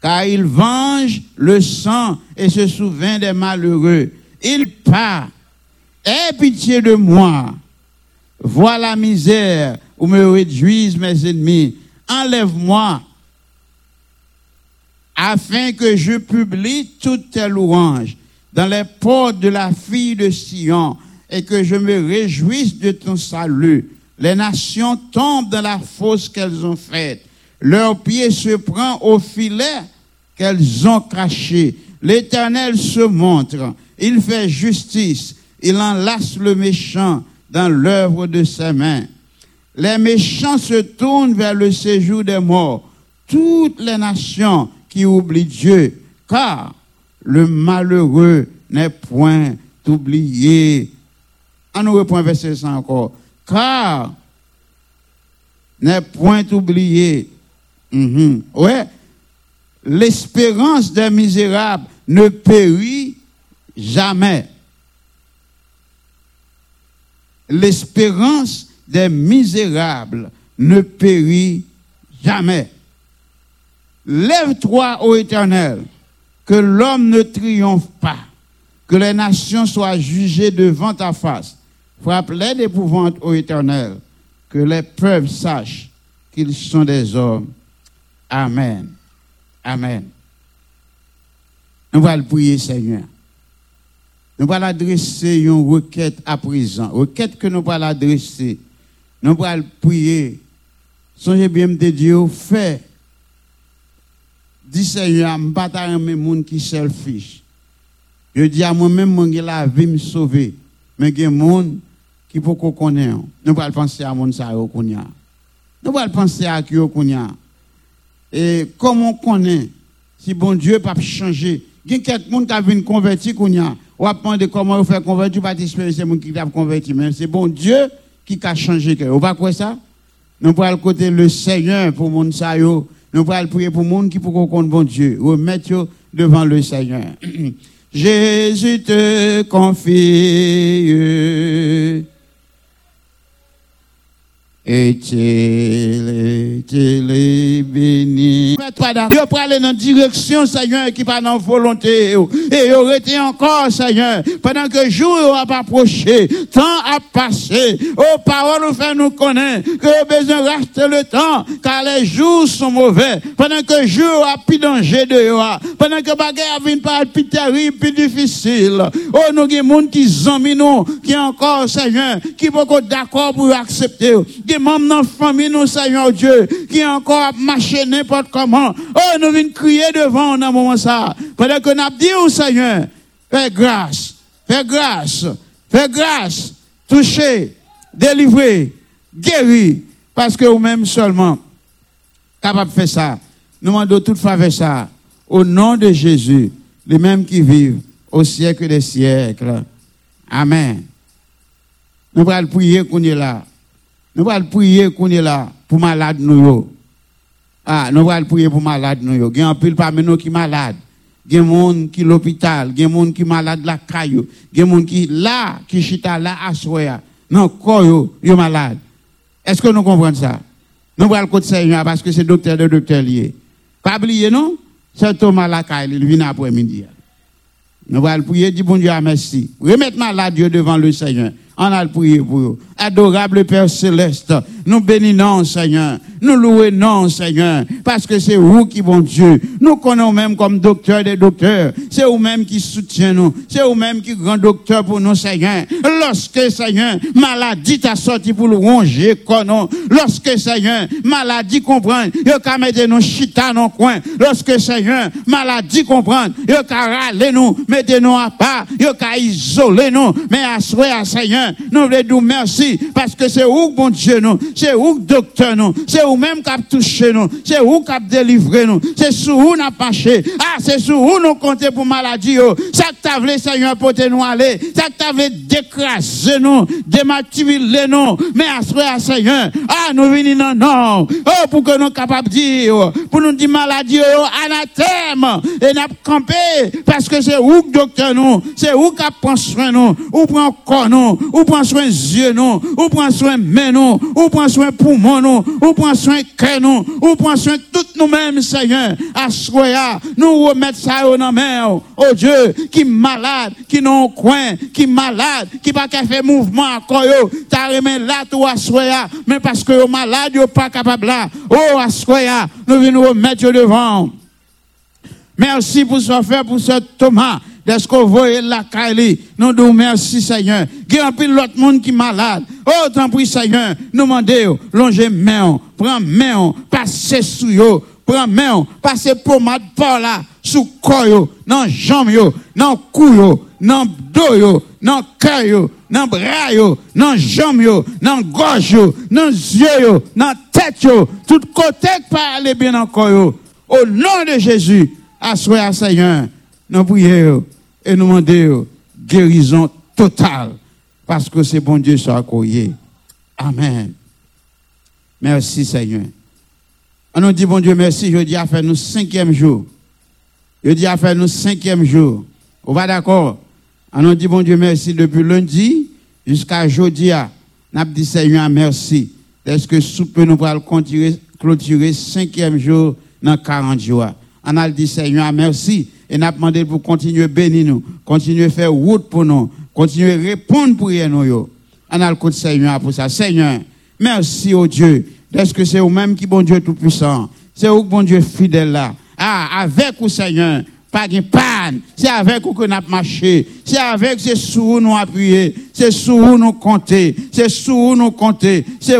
car il venge le sang et se souvient des malheureux. Il part, aie pitié de moi, vois la misère où me réduisent mes ennemis, enlève-moi afin que je publie toutes tes louanges dans les portes de la fille de Sion et que je me réjouisse de ton salut. Les nations tombent dans la fosse qu'elles ont faite. Leur pied se prend au filet qu'elles ont caché. L'Éternel se montre. Il fait justice. Il enlace le méchant dans l'œuvre de ses mains. Les méchants se tournent vers le séjour des morts. Toutes les nations oublie Dieu, car le malheureux n'est point oublié. On nous reprend verset 100 encore. Car n'est point oublié. Mhm. Ouais. L'espérance des misérables ne périt jamais. L'espérance des misérables ne périt jamais. Lève-toi, ô Éternel, que l'homme ne triomphe pas, que les nations soient jugées devant ta face. Frappe-les d'épouvante, ô Éternel, que les peuples sachent qu'ils sont des hommes. Amen. Amen. Nous allons prier, Seigneur. Nous allons adresser une requête à présent. Requête que nous allons adresser. Nous allons prier. Songez bien de Dieu, fait Dis Seigneur, je ne pas les qui selfish. Je dis à moi-même, je la vie me sauver. Mais il y a des gens qui peuvent connaître. Nous pas penser à mon ça Nous pas penser à qui Et comment on connaît si bon Dieu pas changer. Il y a quelqu'un qui a vu convertir. On va demander comment on fait convertir, pas espérer c'est mon qui a converti mais c'est bon Dieu qui a changé On va quoi ça? Nous pas le côté le Seigneur pour mon ça nous allons prier pour le monde qui peut comprendre bon Dieu. Remettre devant le Seigneur. Jésus te confie. Et-il, est béni. Dieu pour aller dans direction, Seigneur, qui va dans volonté. Et aurait été encore, Seigneur, pendant que jour a approché, temps a passé. Oh, parole nous fait nous connaître que besoin racheter le temps, car les jours sont mauvais. Pendant que jour a plus danger de toi. Pendant que bagarre vient par plus terrible, plus difficile. Oh, nous des gens qui nous, qui encore, Seigneur, qui sont d'accord pour accepter membres de notre famille, nous, Seigneur Dieu, qui encore marché n'importe comment. Oh, nous venons crier devant dans moment ça. Pendant que nous dit au Seigneur, fais grâce, fais grâce, fais grâce, toucher, délivrer, guérir, parce que vous-même seulement capable de faire ça. Nous demandons toute faveur ça. Au nom de Jésus, les mêmes qui vivent au siècle des siècles. Amen. Nous allons prier qu'on est là. Nous allons prier qu'on est là pour malade nous. Ah, nous allons prier pour malade nous. Il y a un pile parmi nous qui malade. Il y a des gens qui sont l'hôpital. Il y a des gens qui sont malades la caillou. Il y a des gens qui là, qui chita là à soya. Non, quoi yo, yo malade. Est-ce que nous comprenons ça? Nous allons côté Seigneur parce que c'est docteur de docteur lié. Pas oublier non? C'est Thomas Lacaille, il vient après-midi. Nous allons prier, dire bon Dieu merci. Remettez malade Dieu devant le Seigneur. On a prié pour vous. Adorable Père Céleste, nous bénissons, Seigneur. Nous louons, Seigneur, parce que c'est vous qui bon Dieu. Nous connaissons même comme docteur des docteurs. C'est vous-même qui soutient nous. C'est vous-même qui grand docteur pour nous, Seigneur. Lorsque, Seigneur, maladie t'a sorti pour le ronger, nous. Lorsque, Seigneur, maladie comprend, il qu'à mettre nos chita dans coin. Lorsque, Seigneur, maladie comprend, il qu'à râler nous, mettez nous à part, il qu'à isoler nous. Mais à Seigneur, Seigneur, nous voulons dire merci parce que c'est où, bon Dieu, nous, c'est où, docteur, nous, c'est où même qui a touché nous, c'est où qui a délivré nous, c'est sous où nous a marché. Ah, c'est sous où nous comptons pour maladie, oh? Ça que t'as voulu, Seigneur, pour nous aller, ça que t'as voulu décraser nous, dématibuler nous, mais à Seigneur, ah, nous venons non, non, oh, pour que nous capables de dire, pour nous dire maladie, oh, anathème, et n'a campé, parce que c'est où, docteur, nous, c'est où qui prend soin nous, ou prend corps nous, ou prend soin yeux nous, ou prend soin main nous, ou prend soin poumon nous, ou prend soin cœur nous, ou prend soin toutes nous-mêmes, Seigneur, à nous remettre ça dans main, oh Dieu, qui malade, qui non coin, qui malade, qui pas qu'à faire mouvement encore yo, t'as remis là tout à soya, mais parce que yo malade, yo pas capable là, oh à soya, nous venons remettre devant. Merci pour ce fait, pour ce Thomas. Que vous voyez la Kali? Nous disons merci Seigneur. Il y a l'autre monde qui est malade. Oh, tant pis Seigneur. Nous demandons, longez main, prends main, passez sous yo, prends main, passez pommade par là, sous corps dans jambes yo, dans cou yo, dans dos yo, dans cœur yo, dans bras yo, dans jambes yo, dans gorge yo, dans yeux yo, dans tête yo, tout côté pas aller bien encore yo. Au nom de Jésus, assoyez Seigneur, nous prions et nous demandons guérison totale. Parce que c'est bon Dieu soit accueilli. Amen. Merci Seigneur. On nous dit bon Dieu merci, je dis à faire nous cinquième jour. Je dis à faire nous cinquième jour. On va d'accord? On nous dit bon Dieu merci depuis lundi jusqu'à jeudi. On a dit Seigneur merci. Est-ce que soupe nous continuer, clôturer cinquième jour dans 40 jours? On a dit Seigneur merci. Et n'a demandé pour continuer à bénir nous, continuer à faire route pour nous, continuer à répondre pour nous. On a le Seigneur pour ça. Seigneur, merci au Dieu. Est-ce que c'est vous-même qui bon Dieu tout-puissant? C'est vous, bon Dieu fidèle là? Ah, avec vous, Seigneur, pas de. C'est avec vous que nous avons marché. C'est avec, c'est sous nous appuyer. C'est sous nous compter. C'est sous nous compter. C'est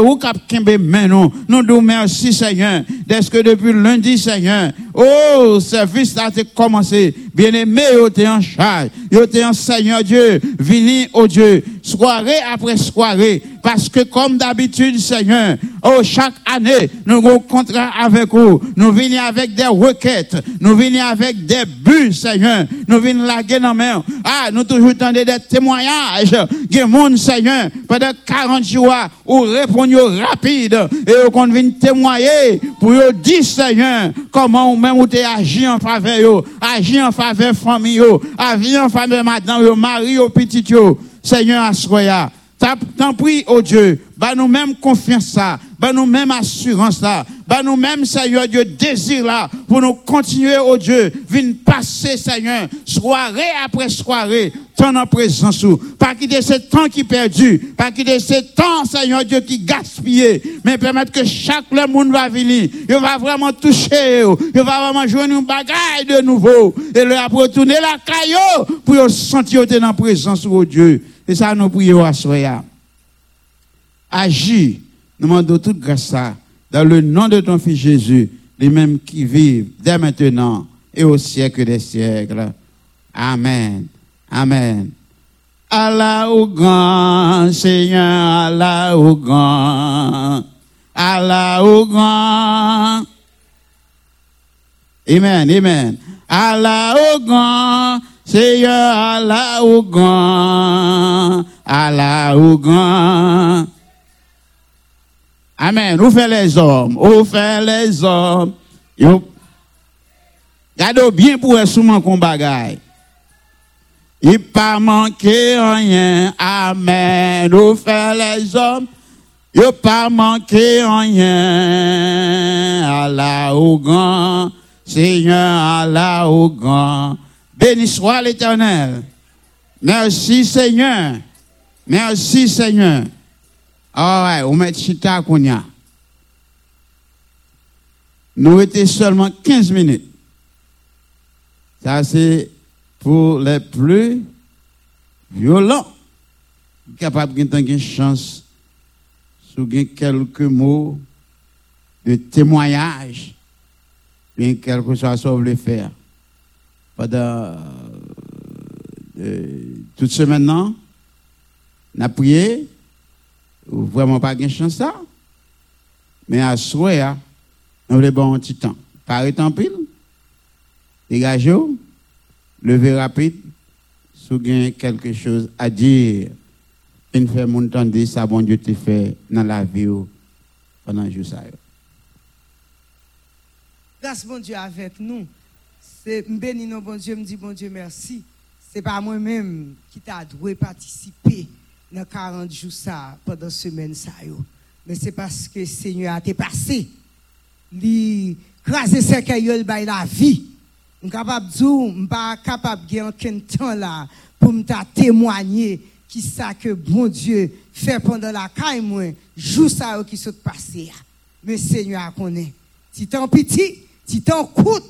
qui avez main nous. Nous nous merci, Seigneur. Est-ce que depuis lundi, Seigneur, oh, service a commencé. Bien-aimé, vous êtes en charge. Vous êtes en Seigneur Dieu. Venez au Dieu. Soirée après soirée. Parce que comme d'habitude, Seigneur, oh, chaque année, nous avons contrat avec vous. Nous venons avec des requêtes. Nous venons avec des buts, Seigneur. Nous venons laguer dans main. Ah, nous toujours tendez des témoignages. des monde, Seigneur, pendant 40 jours, ou répondre rapide. Et qu'on vient témoigner pour dire, Seigneur, comment ou même vous agi en faveur, agi en faveur famille, agi en faveur madame, mari, yo, petit. Seigneur, assoya. T'en prie, oh Dieu, bah nous même confiance ça, bah nous même assurance là, bah nous même Seigneur Dieu désir là pour nous continuer, oh Dieu, venir passer Seigneur, soirée après soirée, ton en présence ou, pas quitter ce temps qui perdu, pas quitter ce temps Seigneur Dieu qui gaspillé, mais permettre que chaque le monde va venir, il va vraiment toucher, il va vraiment jouer une bagaille de nouveau, et le retourner la caillou pour sentir dans la présence, oh Dieu. Et ça, nous prions à Soya. Agis, nous demandons toute grâce dans le nom de ton Fils Jésus, les mêmes qui vivent dès maintenant et au siècle des siècles. Amen. Amen. Allah au grand, Seigneur, Allah au grand, Allah au grand. Amen, amen. Allah au grand, Seigneur, Allah au grand, Allah au grand. Amen. Où fait les hommes? Où fait les hommes? Yo. Gado bien pour souman qu'on bagaille. Il pas manqué rien. Amen. Où fait les hommes? Yo pas manqué rien. Allah au grand. Seigneur, Allah au grand. Béni soit l'éternel. Merci Seigneur. Merci Seigneur. All right, on met chita kounya. Nous étions seulement 15 minutes. Ça, c'est pour les plus violents. Capable de chance sur quelques mots de témoignage, bien quelque chose à le faire. Pendant euh, toute semaine, n'a prié, vraiment pas de chance ça. Mais à souhait, on voulait bon petit temps. Paré en pile, dégagez, levez rapide, avez quelque chose à dire, une fait mon temps de ça, bon Dieu te fait dans la vie pendant le jour ça. Grâce bon Dieu avec nous. C'est béni non bon Dieu, me dit bon Dieu merci. C'est pas moi-même qui t'a dû participer dans 40 jours ça pendant semaine ça. Mais c'est parce que Seigneur a été passé. Li craser cercueil bail la vie. Je capable dire, pas capable de aucun temps là pour me témoigner qui ça que bon Dieu fait pendant la caille moi, jour ça qui sont passé. Mais Seigneur connaît. Si t'en petit, si t'en coûte,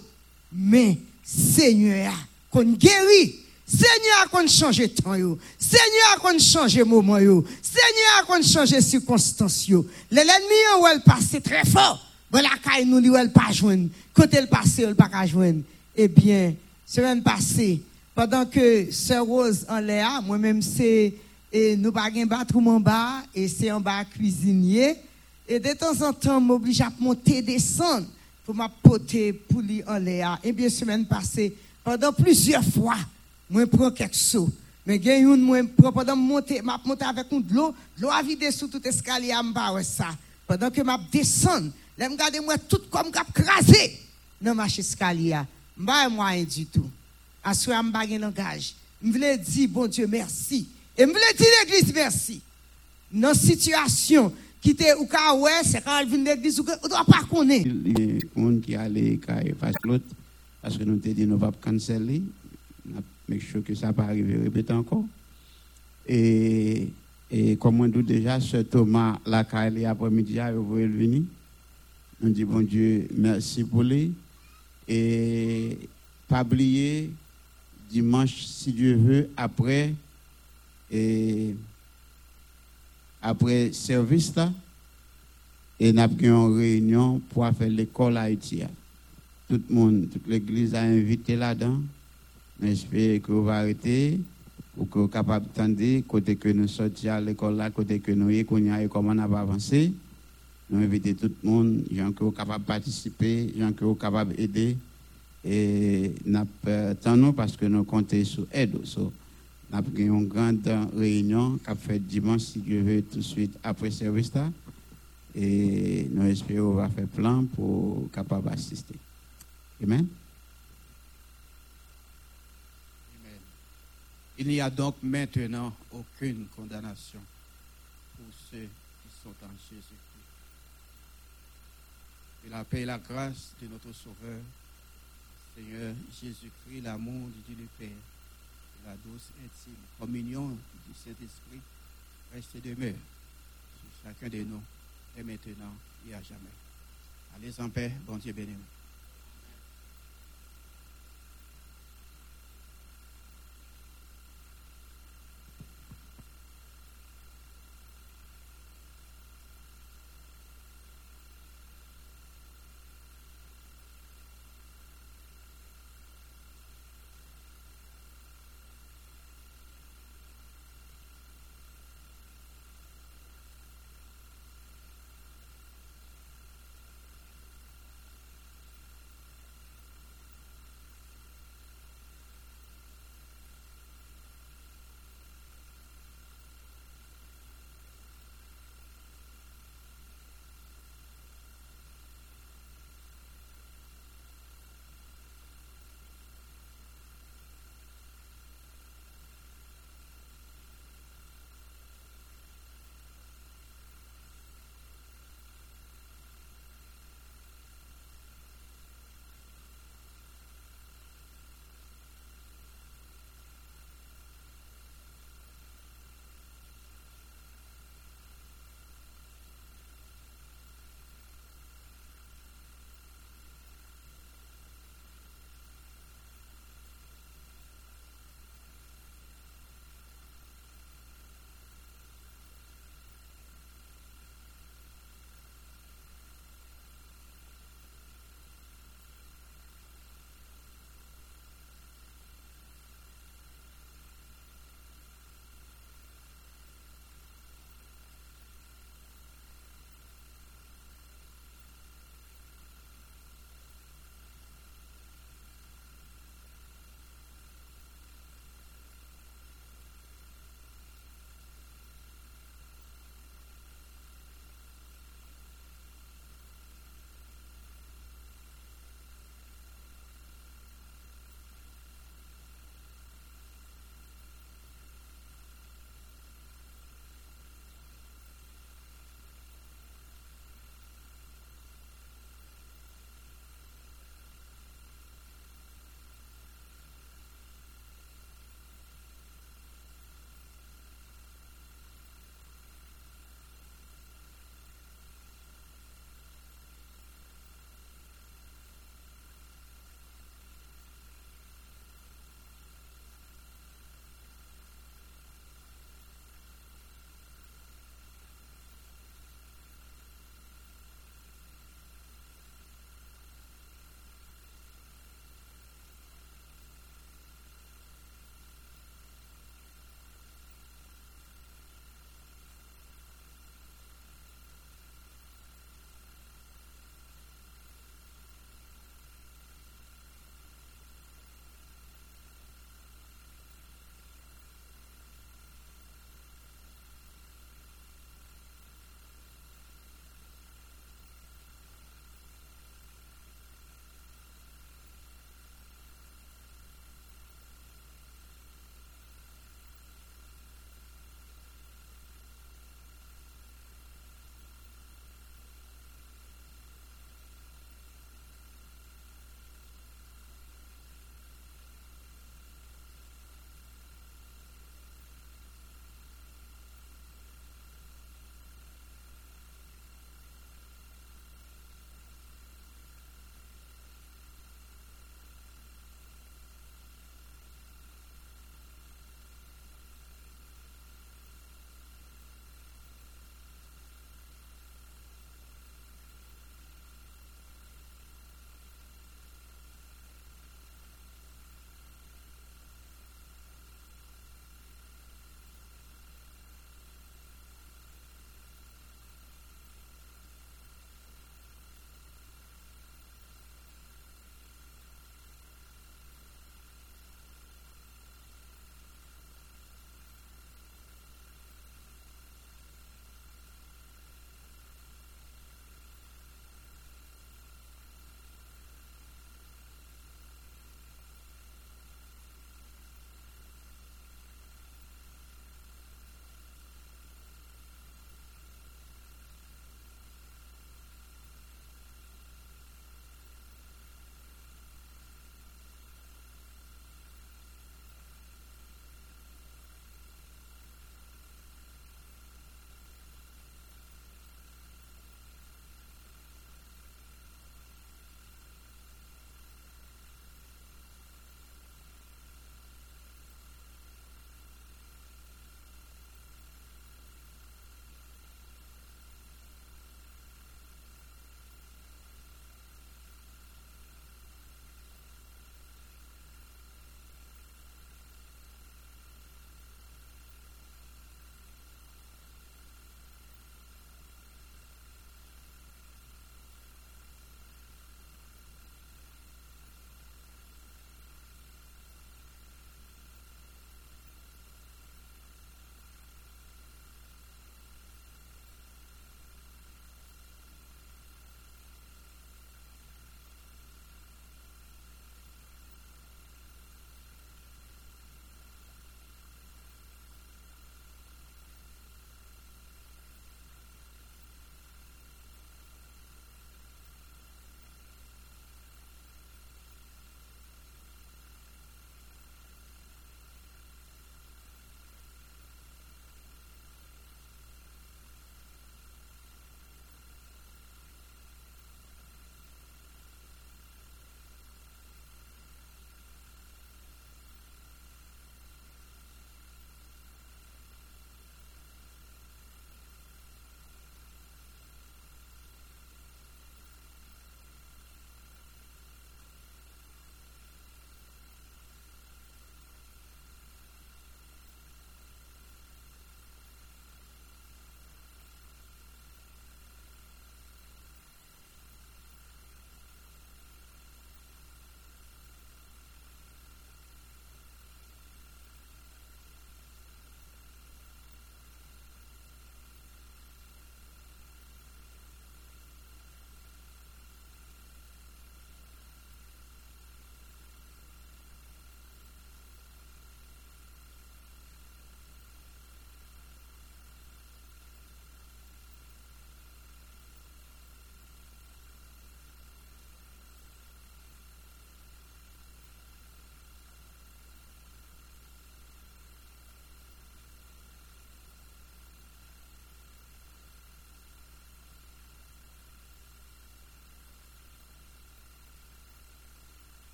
mais Seigneur qu'on guérit. Seigneur qu'on change temps. Seigneur qu'on change moment yo. Seigneur qu'on change circonstances yo. L'ennemi où elle passe très fort. Bon la caille nous li elle pas joindre. Côté elle passe elle pas joindre. Eh bien, semaine passée, pendant que Sœur Rose en l'air, moi-même c'est et nous pas un bathroom en bas et c'est en bas cuisinier et de temps en temps m'oblige à monter descendre pour m'apporter pour lui en. Et bien semaine passée, pendant plusieurs fois, moi prends quelque chose. Mais il une moi pendant monter, m'a monter avec de l'eau, l'eau a vidé sous tout escalier bas ça. Pendant que m'a descendre, là me moi tout comme cap crasé dans ma escalier pas moyen du tout. Moment pas un langage. Je voulais dire, bon Dieu, merci. Et je voulais dire l'église, merci. Dans situation qui était au cas où c'est quand elle vient l'église, on ne doit pas connaître. Les gens qui allaient face l'autre, parce que nous avons dit nous ne pas canceller. Mais je que ça va arriver répéter encore. Et, et comme on dit déjà, ce Thomas, la après-midi, il va venir. On dit, bon Dieu, merci pour lui. Et pas oublier, dimanche, si Dieu veut, après, et après service là, et nous avons une réunion pour faire l'école à Haïti. Tout le monde, toute l'église a invité là-dedans. J'espère que vous arrêter pour que vous capable d'attendre, côté que nous sortions à l'école là, côté que nous y et comment on va avancer. Nous invitons tout le monde, gens qui sont capables de participer, gens qui sont capables d'aider. Et nous attendons parce que nous comptons sur aide. Nous avons une grande réunion qui a fait dimanche, si Dieu veut, tout de suite après service. Et nous espérons faire plan pour capable assister. Amen. Amen. Il n'y a donc maintenant aucune condamnation pour ceux qui sont en Jésus. Et la paix et la grâce de notre Sauveur, Seigneur Jésus-Christ, l'amour du Dieu le Père, la douce intime communion du Saint-Esprit reste demeure sur chacun de nous, et maintenant et à jamais. Allez en paix, bon Dieu béni.